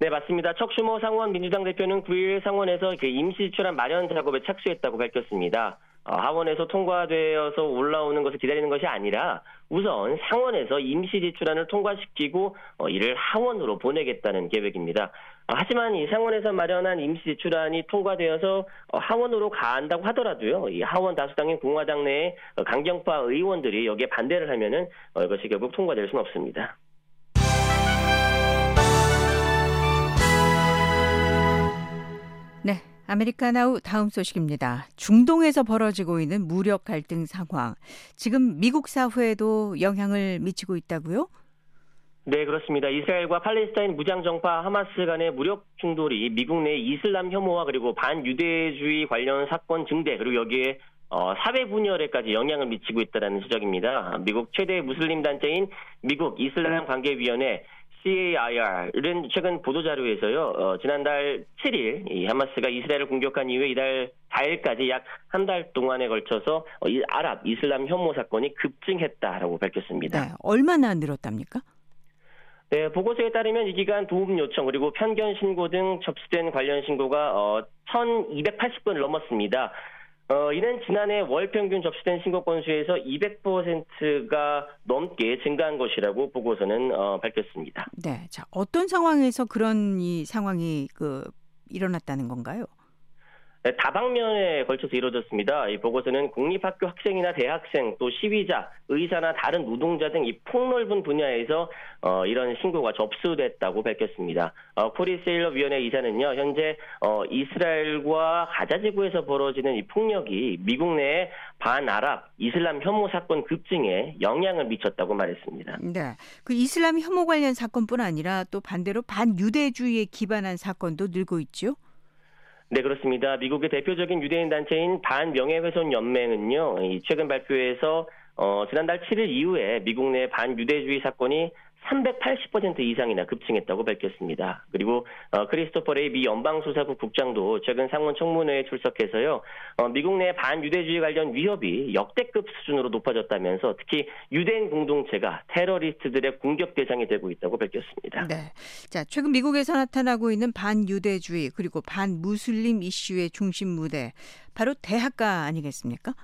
네, 맞습니다. 척슈모 상원 민주당 대표는 9일 상원에서 그 임시 출안 마련 작업에 착수했다고 밝혔습니다. 어, 하원에서 통과되어서 올라오는 것을 기다리는 것이 아니라 우선 상원에서 임시 지출안을 통과시키고 어, 이를 하원으로 보내겠다는 계획입니다. 어, 하지만 이 상원에서 마련한 임시 지출안이 통과되어서 어, 하원으로 간다고 하더라도요. 이 하원 다수당인 공화당 내의 강경파 의원들이 여기에 반대를 하면은 어, 이것이 결국 통과될 수는 없습니다. 네. 아메리카나우 다음 소식입니다. 중동에서 벌어지고 있는 무력 갈등 상황. 지금 미국 사회에도 영향을 미치고 있다고요? 네, 그렇습니다. 이스라엘과 팔레스타인 무장정파 하마스 간의 무력 충돌이 미국 내 이슬람 혐오와 그리고 반유대주의 관련 사건 증대 그리고 여기에 어, 사회 분열에까지 영향을 미치고 있다는 지적입니다. 미국 최대 무슬림 단체인 미국 이슬람 관계위원회 CAIR은 최근 보도자료에서요, 어, 지난달 7일 이 하마스가 이스라엘을 공격한 이후에 이달 4일까지 약 한 달 동안에 걸쳐서 어, 이 아랍 이슬람 혐오 사건이 급증했다라고 밝혔습니다. 네, 얼마나 늘었답니까? 네, 보고서에 따르면 이 기간 도움 요청 그리고 편견 신고 등 접수된 관련 신고가 어, 1,280건을 넘었습니다. 어, 이는 지난해 월 평균 접수된 신고 건수에서 200%가 넘게 증가한 것이라고 보고서는 어, 밝혔습니다. 네, 자 어떤 상황에서 그런 이 상황이 그 일어났다는 건가요? 네, 다방면에 걸쳐서 이루어졌습니다. 이 보고서는 공립학교 학생이나 대학생, 또 시위자, 의사나 다른 노동자 등 이 폭넓은 분야에서 어, 이런 신고가 접수됐다고 밝혔습니다. 어, 코리 세일러 위원회 이사는요, 현재 어, 이스라엘과 가자 지구에서 벌어지는 이 폭력이 미국 내의 반아랍 이슬람 혐오 사건 급증에 영향을 미쳤다고 말했습니다. 네, 그 이슬람 혐오 관련 사건뿐 아니라 또 반대로 반유대주의에 기반한 사건도 늘고 있죠. 네, 그렇습니다. 미국의 대표적인 유대인 단체인 반명예훼손 연맹은요, 최근 발표에서 어, 지난달 7일 이후에 미국 내 반유대주의 사건이 380% 이상이나 급증했다고 밝혔습니다. 그리고 어, 크리스토퍼 레이 미 연방수사국 국장도 최근 상원 청문회에 출석해서요. 어, 미국 내 반유대주의 관련 위협이 역대급 수준으로 높아졌다면서 특히 유대인 공동체가 테러리스트들의 공격 대상이 되고 있다고 밝혔습니다. 네. 자, 최근 미국에서 나타나고 있는 반유대주의 그리고 반무슬림 이슈의 중심 무대 바로 대학가 아니겠습니까?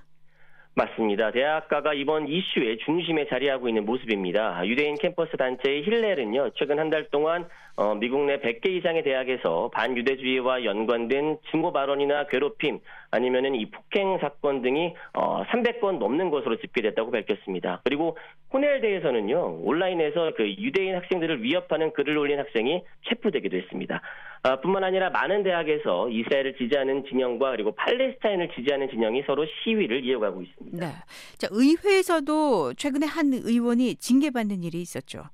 맞습니다. 대학가가 이번 이슈의 중심에 자리하고 있는 모습입니다. 유대인 캠퍼스 단체의 힐렐은요, 최근 한 달 동안 어, 미국 내 100개 이상의 대학에서 반유대주의와 연관된 증오 발언이나 괴롭힘 아니면은 이 폭행 사건 등이 어, 300건 넘는 것으로 집계됐다고 밝혔습니다. 그리고 코넬대에서는요, 온라인에서 그 유대인 학생들을 위협하는 글을 올린 학생이 체포되기도 했습니다. 아, 뿐만 아니라 많은 대학에서 이스라엘을 지지하는 진영과 그리고 팔레스타인을 지지하는 진영이 서로 시위를 이어가고 있습니다. 네. 자, 의회에서도 최근에 한 의원이 징계받는 일이 있었죠.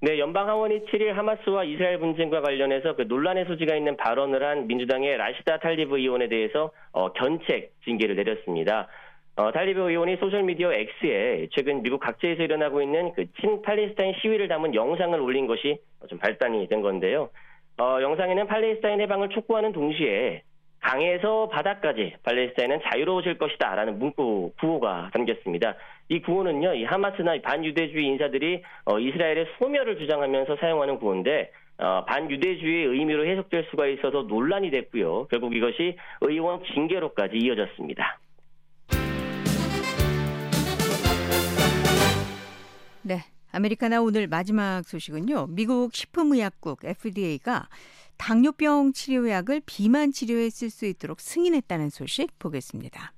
네, 연방 하원이 7일 하마스와 이스라엘 분쟁과 관련해서 그 논란의 소지가 있는 발언을 한 민주당의 라시다 탈리브 의원에 대해서 어, 견책 징계를 내렸습니다. 어, 탈리브 의원이 소셜미디어 X에 최근 미국 각지에서 일어나고 있는 그 친팔레스타인 시위를 담은 영상을 올린 것이 좀 발단이 된 건데요. 어, 영상에는 팔레스타인 해방을 촉구하는 동시에 강에서 바다까지 팔레스타인은 자유로워질 것이다라는 문구 구호가 담겼습니다. 이 구호는요, 이 하마스나 반유대주의 인사들이 어, 이스라엘의 소멸을 주장하면서 사용하는 구호인데 어, 반유대주의의 의미로 해석될 수가 있어서 논란이 됐고요. 결국 이것이 의원 징계로까지 이어졌습니다. 네. 아메리카나 오늘 마지막 소식은요. 미국 식품의약국 FDA가 당뇨병 치료약을 비만 치료에 쓸 수 있도록 승인했다는 소식 보겠습니다.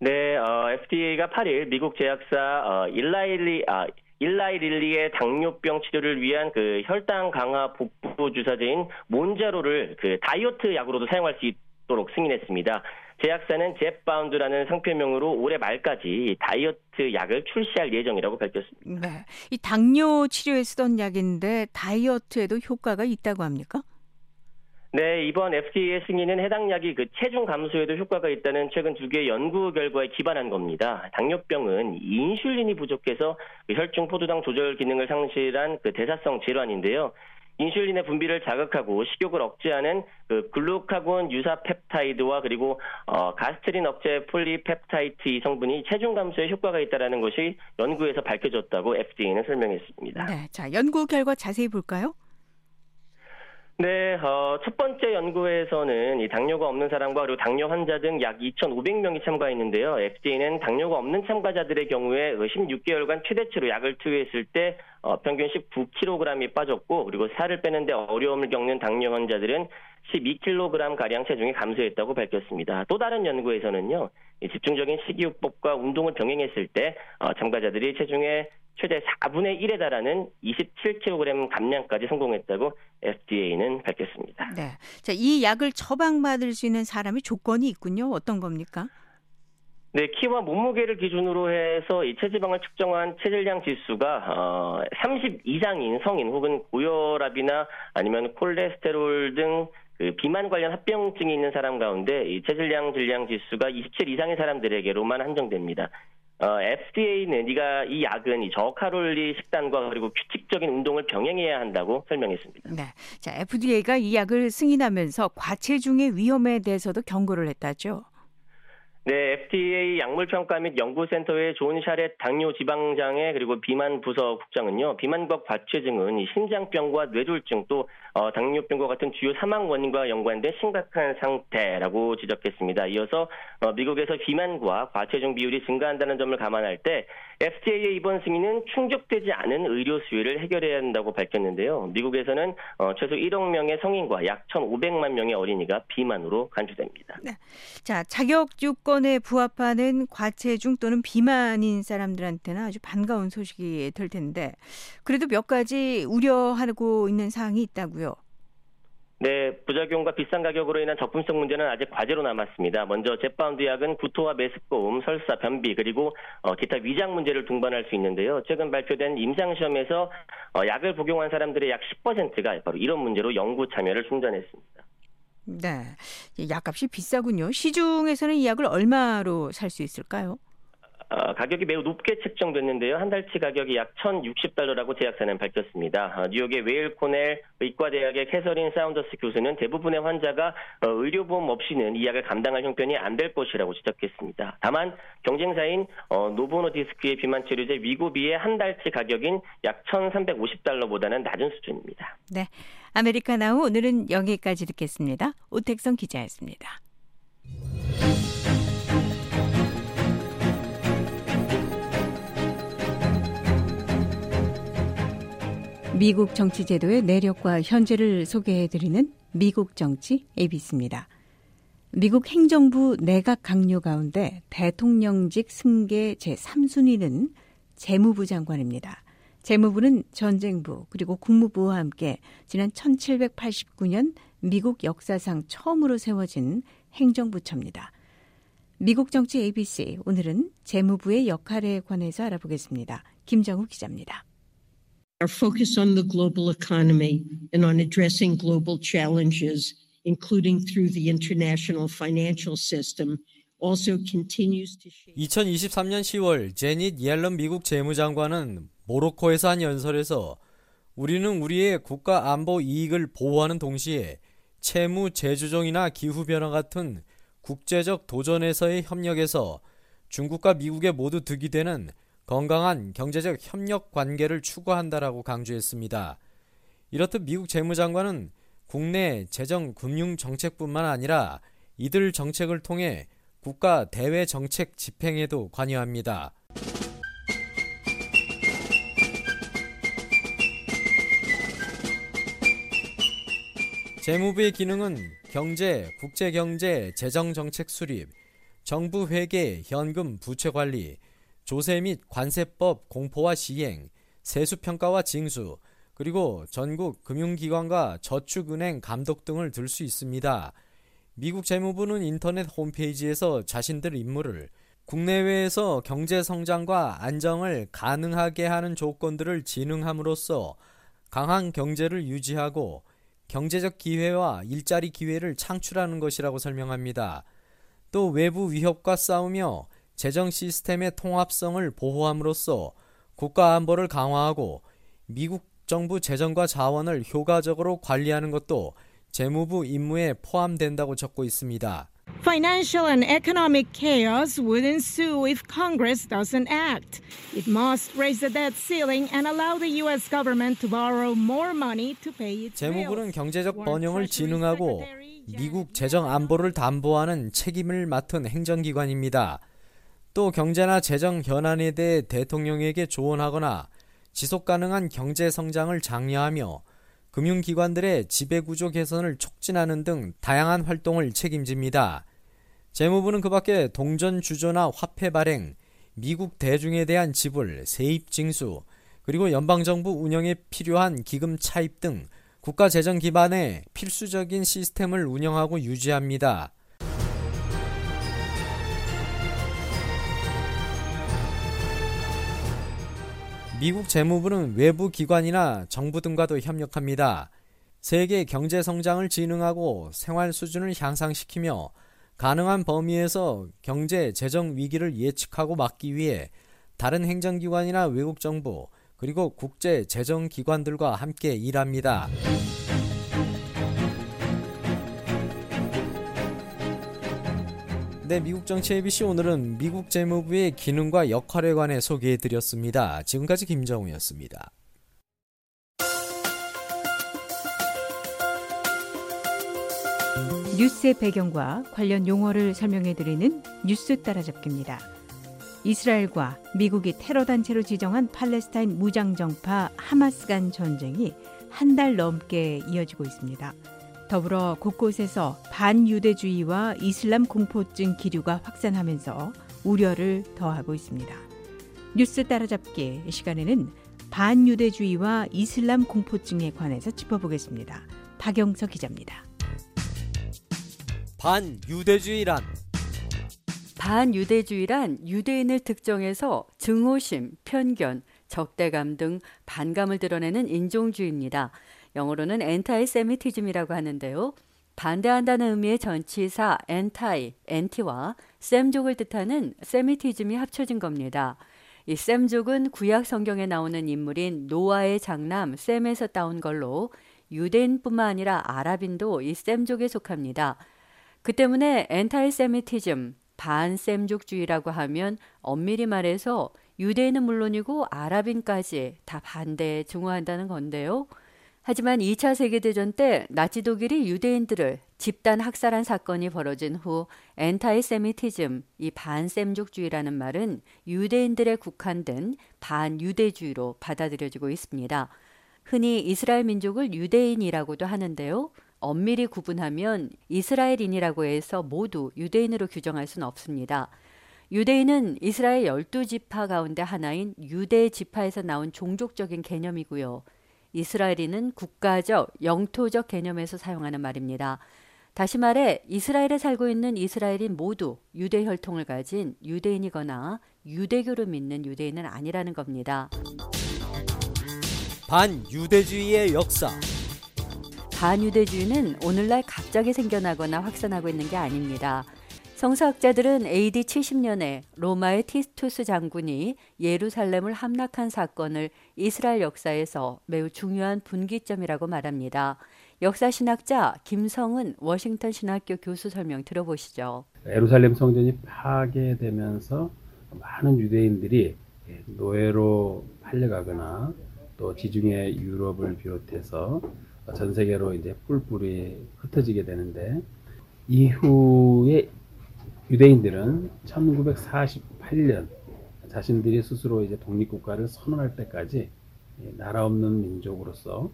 네, 어, FDA가 8일 미국 제약사 어, 일라일리 아, 일라이 릴리의 당뇨병 치료를 위한 그 혈당 강화 복부 주사제인 몬자로를 그 다이어트 약으로도 사용할 수 있도록 승인했습니다. 제약사는 젯바운드라는 상표명으로 올해 말까지 다이어트 약을 출시할 예정이라고 밝혔습니다. 네. 이 당뇨 치료에 쓰던 약인데 다이어트에도 효과가 있다고 합니까? 네, 이번 FDA의 승인은 해당 약이 그 체중 감소에도 효과가 있다는 최근 두 개의 연구 결과에 기반한 겁니다. 당뇨병은 인슐린이 부족해서 그 혈중 포도당 조절 기능을 상실한 그 대사성 질환인데요. 인슐린의 분비를 자극하고 식욕을 억제하는 그 글루카곤 유사 펩타이드와 그리고 어, 가스트린 억제 폴리펩타이드 이 성분이 체중 감소에 효과가 있다라는 것이 연구에서 밝혀졌다고 FDA는 설명했습니다. 네, 자 연구 결과 자세히 볼까요? 네, 어, 첫 번째 연구에서는 이 당뇨가 없는 사람과 그리고 당뇨 환자 등 약 2,500명이 참가했는데요. FDA는 당뇨가 없는 참가자들의 경우에 16개월간 최대치로 약을 투여했을 때 어, 평균 19kg이 빠졌고 그리고 살을 빼는데 어려움을 겪는 당뇨 환자들은 12kg 가량 체중이 감소했다고 밝혔습니다. 또 다른 연구에서는요, 집중적인 식이요법과 운동을 병행했을 때 어, 참가자들이 체중의 최대 4분의 1에 달하는 27kg 감량까지 성공했다고 FDA는 밝혔습니다. 네. 자, 이 약을 처방받을 수 있는 사람이 조건이 있군요. 어떤 겁니까? 네, 키와 몸무게를 기준으로 해서 이 체지방을 측정한 체질량 지수가 어, 30 이상인 성인 혹은 고혈압이나 아니면 콜레스테롤 등 그 비만 관련 합병증이 있는 사람 가운데 이 체질량 질량 지수가 27 이상의 사람들에게로만 한정됩니다. 어, FDA는 네가 이 약은 이 저칼로리 식단과 그리고 규칙적인 운동을 병행해야 한다고 설명했습니다. 네. 자, FDA가 이 약을 승인하면서 과체중의 위험에 대해서도 경고를 했다죠. 네, FDA 약물평가 및 연구센터의 존 샤렛 당뇨 지질장애 그리고 비만 부서 국장은요, 비만과 과체중은 심장병과 뇌졸중 또 어, 당뇨병과 같은 주요 사망 원인과 연관된 심각한 상태라고 지적했습니다. 이어서 어, 미국에서 비만과 과체중 비율이 증가한다는 점을 감안할 때 FDA의 이번 승인은 충족되지 않은 의료 수요를 해결해야 한다고 밝혔는데요. 미국에서는 어, 최소 1억 명의 성인과 약 1,500만 명의 어린이가 비만으로 간주됩니다. 네. 자, 자격 요건 에 부합하는 과체중 또는 비만인 사람들한테는 아주 반가운 소식이 될 텐데 그래도 몇 가지 우려하고 있는 사항이 있다고요. 네, 부작용과 비싼 가격으로 인한 접근성 문제는 아직 과제로 남았습니다. 먼저 Zepbound 약은 구토와 메스꺼움, 설사, 변비 그리고 어, 기타 위장 문제를 동반할 수 있는데요. 최근 발표된 임상 시험에서 어, 약을 복용한 사람들의 약 10%가 바로 이런 문제로 연구 참여를 중단했습니다. 네, 약값이 비싸군요. 시중에서는 이 약을 얼마로 살 수 있을까요? 어, 가격이 매우 높게 책정됐는데요. 한 달치 가격이 약 1,060달러라고 제약사는 밝혔습니다. 어, 뉴욕의 웨일 코넬 의과대학의 캐서린 사운더스 교수는 대부분의 환자가 어, 의료보험 없이는 이 약을 감당할 형편이 안 될 것이라고 지적했습니다. 다만 경쟁사인 어, 노보노디스크의 비만 치료제 위고비의 한 달치 가격인 약 1,350달러보다는 낮은 수준입니다. 네, 아메리카나우 오늘은 여기까지 듣겠습니다. 오택성 기자였습니다. 미국 정치 제도의 내력과 현재를 소개해드리는 미국 정치 ABC입니다. 미국 행정부 내각 강요 가운데 대통령직 승계 제3순위는 재무부 장관입니다. 재무부는 전쟁부 그리고 국무부와 함께 지난 1789년 미국 역사상 처음으로 세워진 행정부처입니다. 미국 정치 ABC 오늘은 재무부의 역할에 관해서 알아보겠습니다. 김정우 기자입니다. Our focus on the global economy and on addressing global challenges, including through the international financial system, also continues to shape. 2023년 10월 제닛 옐런 미국 재무장관은 모로코에서 한 연설에서 우리는 우리의 국가 안보 이익을 보호하는 동시에 채무 재조정이나 기후 변화 같은 국제적 도전에서의 협력에서 중국과 미국에 모두 득이 되는 건강한 경제적 협력 관계를 추구한다라고 강조했습니다. 이렇듯 미국 재무장관은 국내 재정 금융 정책뿐만 아니라 이들 정책을 통해 국가 대외 정책 집행에도 관여합니다. 재무부의 기능은 경제, 국제경제, 재정정책 수립, 정부 회계, 현금 부채 관리, 조세 및 관세법 공포와 시행, 세수평가와 징수, 그리고 전국 금융기관과 저축은행 감독 등을 들 수 있습니다. 미국 재무부는 인터넷 홈페이지에서 자신들 임무를 국내외에서 경제 성장과 안정을 가능하게 하는 조건들을 진흥함으로써 강한 경제를 유지하고 경제적 기회와 일자리 기회를 창출하는 것이라고 설명합니다. 또 외부 위협과 싸우며 재정 시스템의 통합성을 보호함으로써 국가 안보를 강화하고 미국 정부 재정과 자원을 효과적으로 관리하는 것도 재무부 임무에 포함된다고 적고 있습니다. Financial and economic chaos would ensue if Congress doesn't act. It must raise the debt ceiling and allow the U.S. government to borrow more money to pay its 재무부는 bills. 경제적 번영을 진흥하고 미국 재정 안보를 담보하는 책임을 맡은 행정기관입니다. 또 경제나 재정 현안에 대해 대통령에게 조언하거나 지속 가능한 경제 성장을 장려하며 금융기관들의 지배구조 개선을 촉진하는 등 다양한 활동을 책임집니다. 재무부는 그 밖에 동전 주조나 화폐 발행, 미국 대중에 대한 지불, 세입 징수, 그리고 연방정부 운영에 필요한 기금 차입 등 국가 재정 기반의 필수적인 시스템을 운영하고 유지합니다. 미국 재무부는 외부 기관이나 정부 등과도 협력합니다. 세계 경제 성장을 진흥하고 생활 수준을 향상시키며 가능한 범위에서 경제 재정 위기를 예측하고 막기 위해 다른 행정기관이나 외국 정부 그리고 국제 재정 기관들과 함께 일합니다. 네, 미국 정치 ABC 오늘은 미국 재무부의 기능과 역할에 관해 소개해 드렸습니다. 지금까지 김정우였습니다. 뉴스의 배경과 관련 용어를 설명해 드리는 뉴스 따라잡기입니다. 이스라엘과 미국이 테러 단체로 지정한 팔레스타인 무장정파 하마스 간 전쟁이 한 달 넘게 이어지고 있습니다. 더불어 곳곳에서 반유대주의와 이슬람 공포증 기류가 확산하면서 우려를 더하고 있습니다. 뉴스 따라잡기 시간에는 반유대주의와 이슬람 공포증에 관해서 짚어보겠습니다. 박영서 기자입니다. 반유대주의란 반유대주의란 유대인을 특정해서 증오심, 편견, 적대감 등 반감을 드러내는 인종주의입니다. 영어로는 antisemitism이라고 하는데요. 반대한다는 의미의 전치사 anti, anti와 셈족을 뜻하는 Semitism이 합쳐진 겁니다. 이 셈족은 구약 성경에 나오는 인물인 노아의 장남 셈에서 따온 걸로 유대인뿐만 아니라 아랍인도 이 셈족에 속합니다. 그 때문에 엔타이세미티즘, 반셈족주의라고 하면 엄밀히 말해서 유대인은 물론이고 아랍인까지 다 반대에 증오한다는 건데요. 하지만 2차 세계대전 때 나치 독일이 유대인들을 집단 학살한 사건이 벌어진 후 엔타이세미티즘, 이 반셈족주의라는 말은 유대인들에 국한된 반유대주의로 받아들여지고 있습니다. 흔히 이스라엘 민족을 유대인이라고도 하는데요. 엄밀히 구분하면 이스라엘인이라고 해서 모두 유대인으로 규정할 수는 없습니다. 유대인은 이스라엘 열두 지파 가운데 하나인 유대 지파에서 나온 종족적인 개념이고요. 이스라엘인은 국가적, 영토적 개념에서 사용하는 말입니다. 다시 말해 이스라엘에 살고 있는 이스라엘인 모두 유대 혈통을 가진 유대인이거나 유대교를 믿는 유대인은 아니라는 겁니다. 반유대주의의 역사 반유대주의는 오늘날 갑자기 생겨나거나 확산하고 있는 게 아닙니다. 성서학자들은 AD 70년에 로마의 티스투스 장군이 예루살렘을 함락한 사건을 이스라엘 역사에서 매우 중요한 분기점이라고 말합니다. 역사신학자 김성은 워싱턴 신학교 교수 설명 들어보시죠. 예루살렘 성전이 파괴되면서 많은 유대인들이 노예로 팔려가거나 또 지중해 유럽을 비롯해서 전 세계로 이제 뿔뿔이 흩어지게 되는데 이후에 유대인들은 1948년 자신들이 스스로 이제 독립국가를 선언할 때까지 나라 없는 민족으로서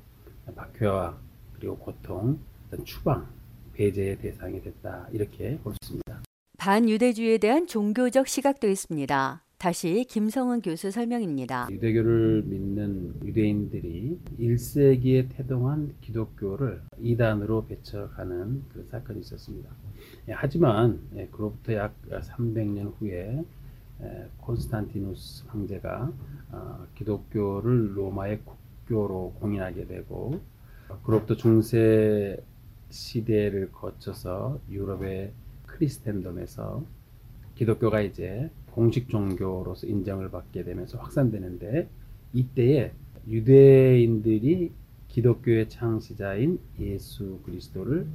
박해와 그리고 고통, 추방, 배제의 대상이 됐다 이렇게 볼 수 있습니다. 반유대주의에 대한 종교적 시각도 있습니다. 다시 김성은 교수 설명입니다. 유대교를 믿는 유대인들이 1세기에 태동한 기독교를 이단으로 배척하는 그 사건이 있었습니다. 예, 하지만 예, 그로부터 약 300년 후에 예, 콘스탄티누스 황제가 어, 기독교를 로마의 국교로 공인하게 되고 그로부터 중세 시대를 거쳐서 유럽의 크리스텐덤에서 기독교가 이제 공식 종교로서 인정을 받게 되면서 확산되는데 이때에 유대인들이 기독교의 창시자인 예수 그리스도를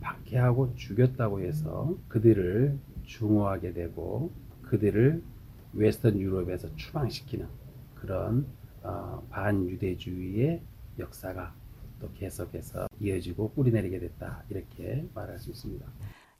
박해하고 죽였다고 해서 그들을 중호하게 되고 그들을 웨스턴 유럽에서 추방시키는 그런 어, 반유대주의의 역사가 또 계속해서 이어지고 뿌리내리게 됐다 이렇게 말할 수 있습니다.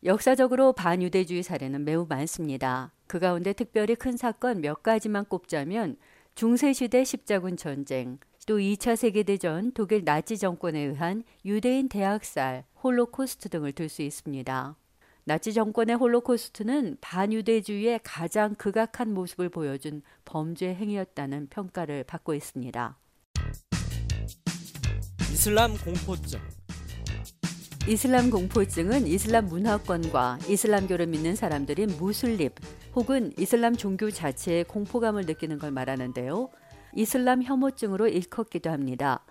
역사적으로 반유대주의 사례는 매우 많습니다. 그 가운데 특별히 큰 사건 몇 가지만 꼽자면 중세시대 십자군 전쟁, 또 2차 세계대전 독일 나치 정권에 의한 유대인 대학살, 홀로코스트 등을 들 수 있습니다. 나치 정권의 홀로코스트는 반유대주의의 가장 극악한 모습을 보여준 범죄 행위였다는 평가를 받고 있습니다. 이슬람 공포증 이슬람 공포증은 이슬람 문화권과 이슬람교를 믿는 사람들이 무슬립 혹은 이슬람 종교 자체에 공포감을 느끼는 걸 말하는데요. 이슬람 혐오증으로 일컫기도 합니다.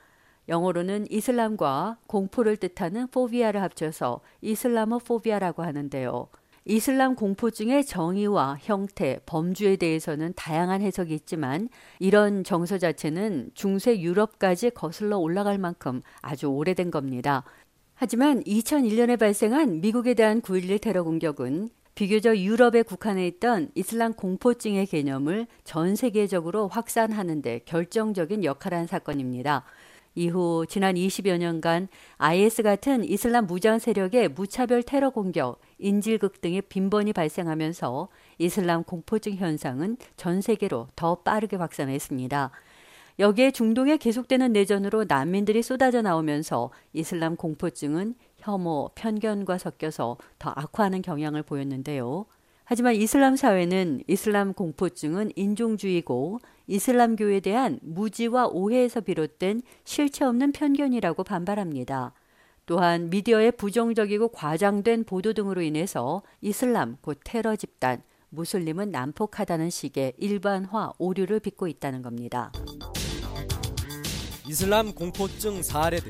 영어로는 이슬람과 공포를 뜻하는 포비아를 합쳐서 이슬라모 포비아라고 하는데요. 이슬람 공포증의 정의와 형태, 범주에 대해서는 다양한 해석이 있지만 이런 정서 자체는 중세 유럽까지 거슬러 올라갈 만큼 아주 오래된 겁니다. 하지만 2001년에 발생한 미국에 대한 9.11 테러 공격은 비교적 유럽에 국한해 있던 이슬람 공포증의 개념을 전 세계적으로 확산하는 데 결정적인 역할을 한 사건입니다. 이후 지난 20여 년간 IS 같은 이슬람 무장 세력의 무차별 테러 공격, 인질극 등의 빈번히 발생하면서 이슬람 공포증 현상은 전 세계로 더 빠르게 확산했습니다. 여기에 중동에 계속되는 내전으로 난민들이 쏟아져 나오면서 이슬람 공포증은 혐오, 편견과 섞여서 더 악화하는 경향을 보였는데요. 하지만 이슬람 사회는 이슬람 공포증은 인종주의고 이슬람교에 대한 무지와 오해에서 비롯된 실체 없는 편견이라고 반발합니다. 또한 미디어의 부정적이고 과장된 보도 등으로 인해서 이슬람 곧 테러 집단, 무슬림은 난폭하다는 식의 일반화 오류를 빚고 있다는 겁니다. 이슬람 공포증 사례들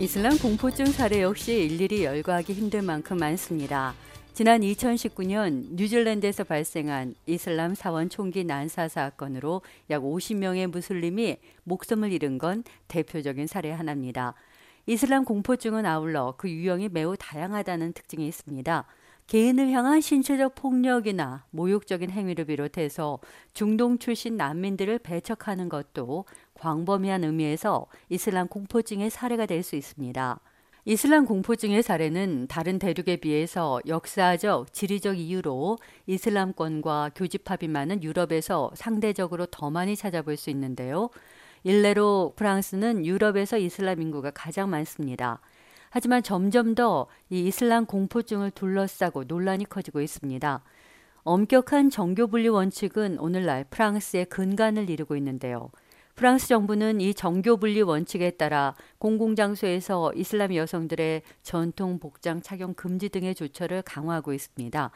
이슬람 공포증 사례 역시 일일이 열거하기 힘들 만큼 많습니다. 지난 2019년 뉴질랜드에서 발생한 이슬람 사원 총기 난사 사건으로 약 50명의 무슬림이 목숨을 잃은 건 대표적인 사례 하나입니다. 이슬람 공포증은 아울러 그 유형이 매우 다양하다는 특징이 있습니다. 개인을 향한 신체적 폭력이나 모욕적인 행위를 비롯해서 중동 출신 난민들을 배척하는 것도 광범위한 의미에서 이슬람 공포증의 사례가 될 수 있습니다. 이슬람 공포증의 사례는 다른 대륙에 비해서 역사적, 지리적 이유로 이슬람권과 교집합이 많은 유럽에서 상대적으로 더 많이 찾아볼 수 있는데요. 일례로 프랑스는 유럽에서 이슬람 인구가 가장 많습니다. 하지만 점점 더 이 이슬람 공포증을 둘러싸고 논란이 커지고 있습니다. 엄격한 정교 분리 원칙은 오늘날 프랑스의 근간을 이루고 있는데요. 프랑스 정부는 이 정교 분리 원칙에 따라 공공장소에서 이슬람 여성들의 전통 복장 착용 금지 등의 조처를 강화하고 있습니다.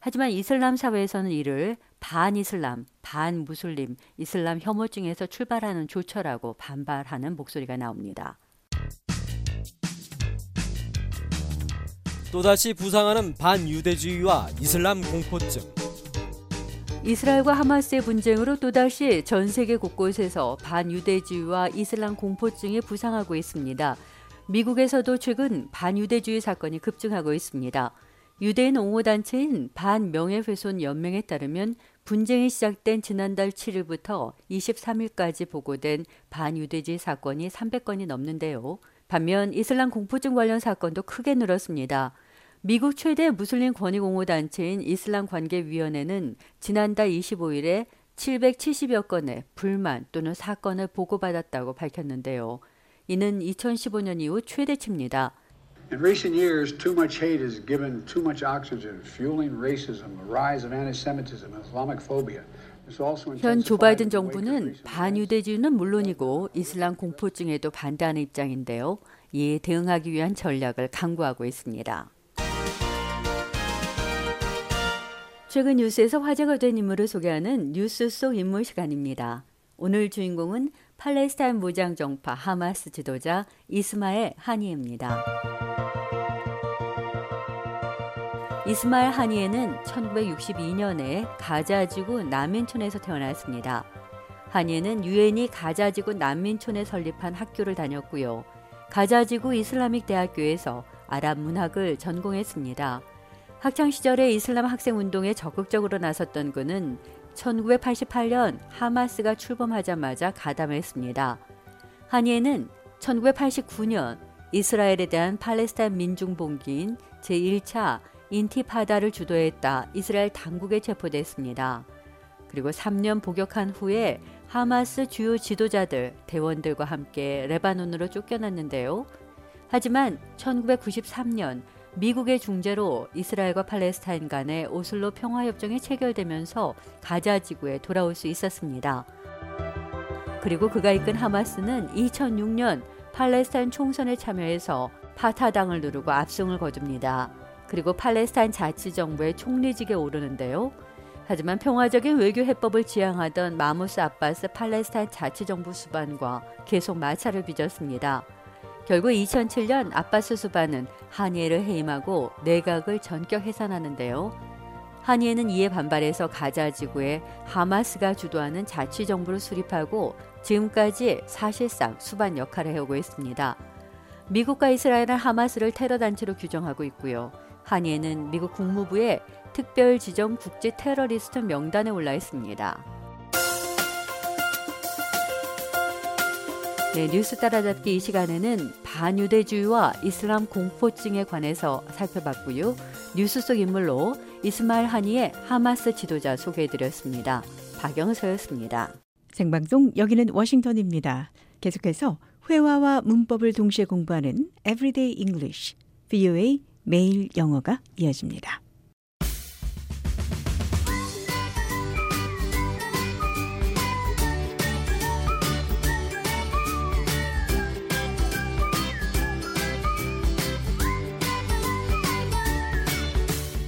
하지만 이슬람 사회에서는 이를 반이슬람, 반무슬림, 이슬람 혐오증에서 출발하는 조처라고 반발하는 목소리가 나옵니다. 또다시 부상하는 반유대주의와 이슬람 공포증. 이스라엘과 하마스의 분쟁으로 또다시 전 세계 곳곳에서 반유대주의와 이슬람 공포증이 부상하고 있습니다. 미국에서도 최근 반유대주의 사건이 급증하고 있습니다. 유대인 옹호단체인 반명예훼손 연맹에 따르면 분쟁이 시작된 지난달 7일부터 23일까지 보고된 반유대주의 사건이 300건이 넘는데요. 반면 이슬람 공포증 관련 사건도 크게 늘었습니다. 미국 최대 무슬림 권익옹호단체인 이슬람관계위원회는 지난달 25일에 770여 건의 불만 또는 사건을 보고받았다고 밝혔는데요. 이는 2015년 이후 최대치입니다. 현 조 바이든 정부는 반유대주의는 물론이고 이슬람 공포증에도 반대하는 입장인데요. 이에 대응하기 위한 전략을 강구하고 있습니다. 최근 뉴스에서 화제가 된 인물을 소개하는 뉴스 속 인물 시간입니다. 오늘 주인공은 팔레스타인 무장 정파 하마스 지도자 이스마엘 하니에입니다. 이스마엘 하니에는 1962년에 가자지구 난민촌에서 태어났습니다. 하니에는 유엔이 가자지구 난민촌에 설립한 학교를 다녔고요. 가자지구 이슬라믹 대학교에서 아랍 문학을 전공했습니다. 학창 시절에 이슬람 학생 운동에 적극적으로 나섰던 그는 1988년 하마스가 출범하자마자 가담했습니다. 하니에는 1989년 이스라엘에 대한 팔레스타인 민중 봉기인 제1차 인티파다를 주도했다 이스라엘 당국에 체포됐습니다. 그리고 3년 복역한 후에 하마스 주요 지도자들, 대원들과 함께 레바논으로 쫓겨났는데요. 하지만 1993년 미국의 중재로 이스라엘과 팔레스타인 간의 오슬로 평화협정이 체결되면서 가자 지구에 돌아올 수 있었습니다. 그리고 그가 이끈 하마스는 2006년 팔레스타인 총선에 참여해서 파타당을 누르고 압승을 거둡니다. 그리고 팔레스타인 자치정부의 총리직에 오르는데요. 하지만 평화적인 외교 해법을 지향하던 마무스 아바스 팔레스타인 자치정부 수반과 계속 마찰을 빚었습니다. 결국 2007년 아바스 수반은 한예를 해임하고 내각을 전격 해산하는데요. 한예는 이에 반발해서 가자 지구에 하마스가 주도하는 자치정부를 수립하고 지금까지 사실상 수반 역할을 해오고 있습니다. 미국과 이스라엘은 하마스를 테러 단체로 규정하고 있고요. 한예는 미국 국무부의 특별 지정 국제 테러리스트 명단에 올라 있습니다. 네, 뉴스 따라잡기 이 시간에는 반유대주의와 이슬람 공포증에 관해서 살펴봤고요. 뉴스 속 인물로 이스마일 하니의 하마스 지도자 소개해드렸습니다. 박영서였습니다. 생방송 여기는 워싱턴입니다. 계속해서 회화와 문법을 동시에 공부하는 Everyday English, VOA 매일 영어가 이어집니다.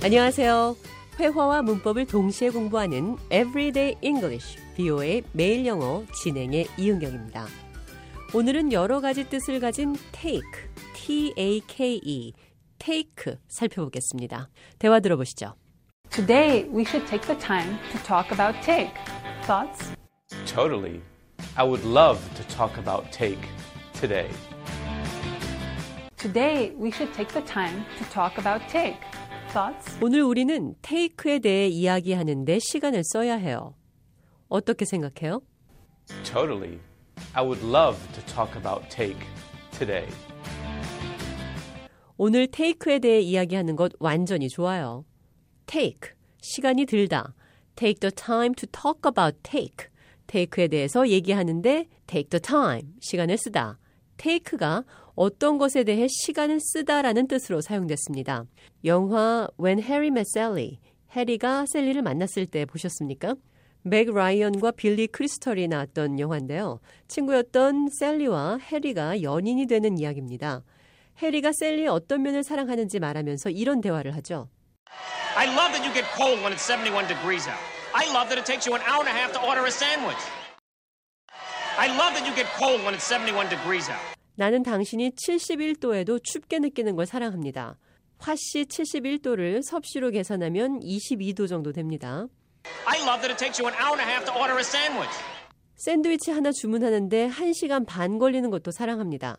안녕하세요. 회화와 문법을 동시에 공부하는 Everyday English, VOA 매일 영어 진행의 이은경입니다. 오늘은 여러 가지 뜻을 가진 take, T-A-K-E, take 살펴보겠습니다. 대화 들어보시죠. Today, we should take the time to talk about take. Thoughts? Totally. I would love to talk about take today. Today, we should take the time to talk about take. Thoughts? 오늘 우리는 take에 대해 이야기하는데 시간을 써야 해요. 어떻게 생각해요? Totally. I would love to talk about take today. 오늘 take에 대해 이야기하는 것 완전히 좋아요. take, 시간이 들다. take the time to talk about take. take에 대해서 얘기하는데 take the time, 시간을 쓰다. take가 어떤 것에 대해 시간을 쓰다라는 뜻으로 사용됐습니다. 영화 When Harry Met Sally, 해리가 셀리를 만났을 때 보셨습니까? 맥 라이언과 빌리 크리스털이 나왔던 영화인데요. 친구였던 셀리와 해리가 연인이 되는 이야기입니다. 해리가 셀리의 어떤 면을 사랑하는지 말하면서 이런 대화를 하죠. I love that you get cold when it's 71 degrees out. I love that it takes you an hour and a half to order a sandwich. I love that you get cold when it's 71 degrees out. 나는 당신이 71도에도 춥게 느끼는 걸 사랑합니다. 화씨 71도를 섭씨로 계산하면 22도 정도 됩니다. I love that it takes you an hour and a half to order a sandwich. 샌드위치 하나 주문하는데 1시간 반 걸리는 것도 사랑합니다.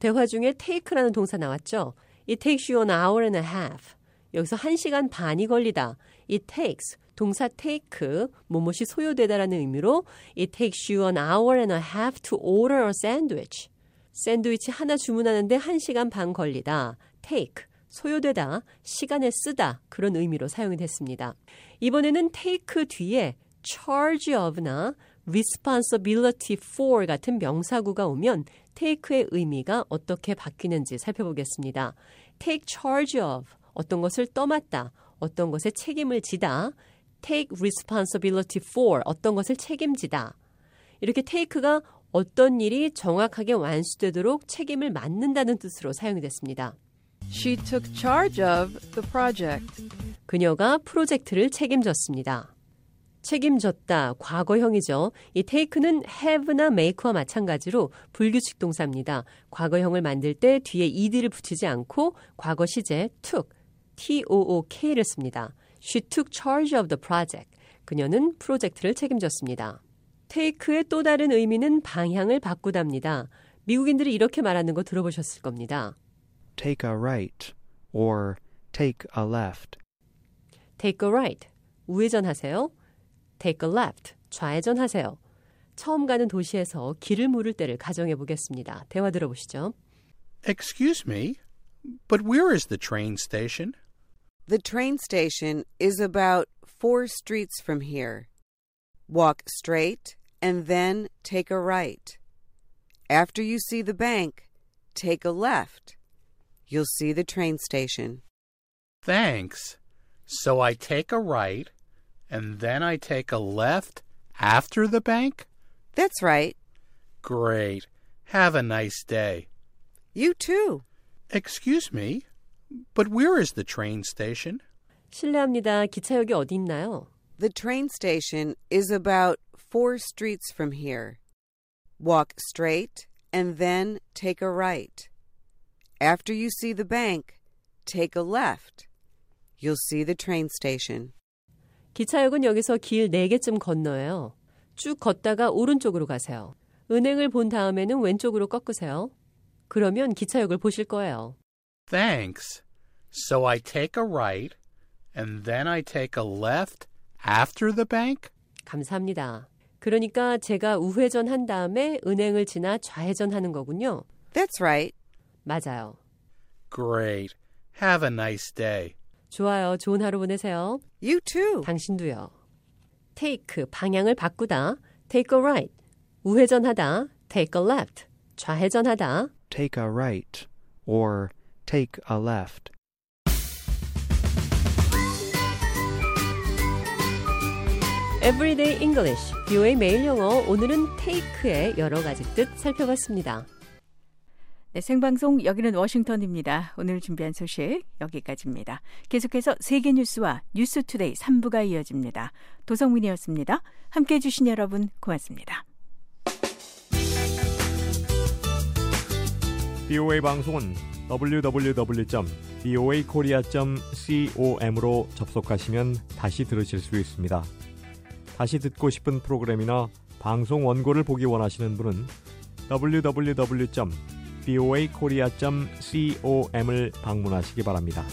대화 중에 take라는 동사 나왔죠? It takes you an hour and a half. 여기서 1시간 반이 걸리다. It takes 동사 take 뭐뭇이 소요되다라는 의미로 It takes you an hour and a half to order a sandwich. 샌드위치 하나 주문하는데 1시간 반 걸리다. take 소요되다, 시간을 쓰다 그런 의미로 사용이 됐습니다. 이번에는 take 뒤에 charge of나 responsibility for 같은 명사구가 오면 take의 의미가 어떻게 바뀌는지 살펴보겠습니다. take charge of 어떤 것을 떠맡다, 어떤 것에 책임을 지다. take responsibility for 어떤 것을 책임지다. 이렇게 take가 어떤 일이 정확하게 완수되도록 책임을 맡는다는 뜻으로 사용이 됐습니다. She took charge of the project. 그녀가 프로젝트를 책임졌습니다. 책임졌다, 과거형이죠. 이 take는 have나 make와 마찬가지로 불규칙 동사입니다. 과거형을 만들 때 뒤에 ed를 붙이지 않고 과거 시제 took, t-o-o-k를 씁니다. She took charge of the project. 그녀는 프로젝트를 책임졌습니다. take의 또 다른 의미는 방향을 바꾸답니다. 미국인들이 이렇게 말하는 거 들어보셨을 겁니다. take a right or take a left. take a right. 우회전하세요. take a left. 좌회전하세요. 처음 가는 도시에서 길을 물을 때를 가정해 보겠습니다. 대화 들어보시죠. Excuse me, but where is the train station? The train station is about four streets from here. Walk straight and then take a right. After you see the bank, take a left. You'll see the train station. Thanks. So I take a right and then I take a left after the bank? That's right. Great. Have a nice day. You too. Excuse me, but where is the train station? 실례합니다. 기차역이 어디 있나요? The train station is about four streets from here. Walk straight and then take a right. After you see the bank, take a left. You'll see the train station. 기차역은 여기서 길 4개쯤 건너요. 쭉 걷다가 오른쪽으로 가세요. 은행을 본 다음에는 왼쪽으로 꺾으세요. 그러면 기차역을 보실 거예요. Thanks. So I take a right and then I take a left after the bank? 감사합니다. 그러니까 제가 우회전 한 다음에 은행을 지나 좌회전 하는 거군요. That's right. 맞아요. Great. Have a nice day. 좋아요. 좋은 하루 보내세요. You too. 당신도요. take 방향을 바꾸다. take a right. 우회전하다. take a left. 좌회전하다. Take a right or take a left. Everyday English, 뷰의 매일 영어. 오늘은 take의 여러 가지 뜻 살펴봤습니다. 네, 생방송 여기는 워싱턴입니다. 오늘 준비한 소식 여기까지입니다. 계속해서 세계 뉴스와 News Today 3부가 이어집니다. 도성민이었습니다. 함께 해 주신 여러분 고맙습니다. VOA 방송은 www.voakorea.com으로 접속하시면 다시 들으실 수 있습니다. 다시 듣고 싶은 프로그램이나 방송 원고를 보기 원하시는 분은 www.boakorea.com을 방문하시기 바랍니다.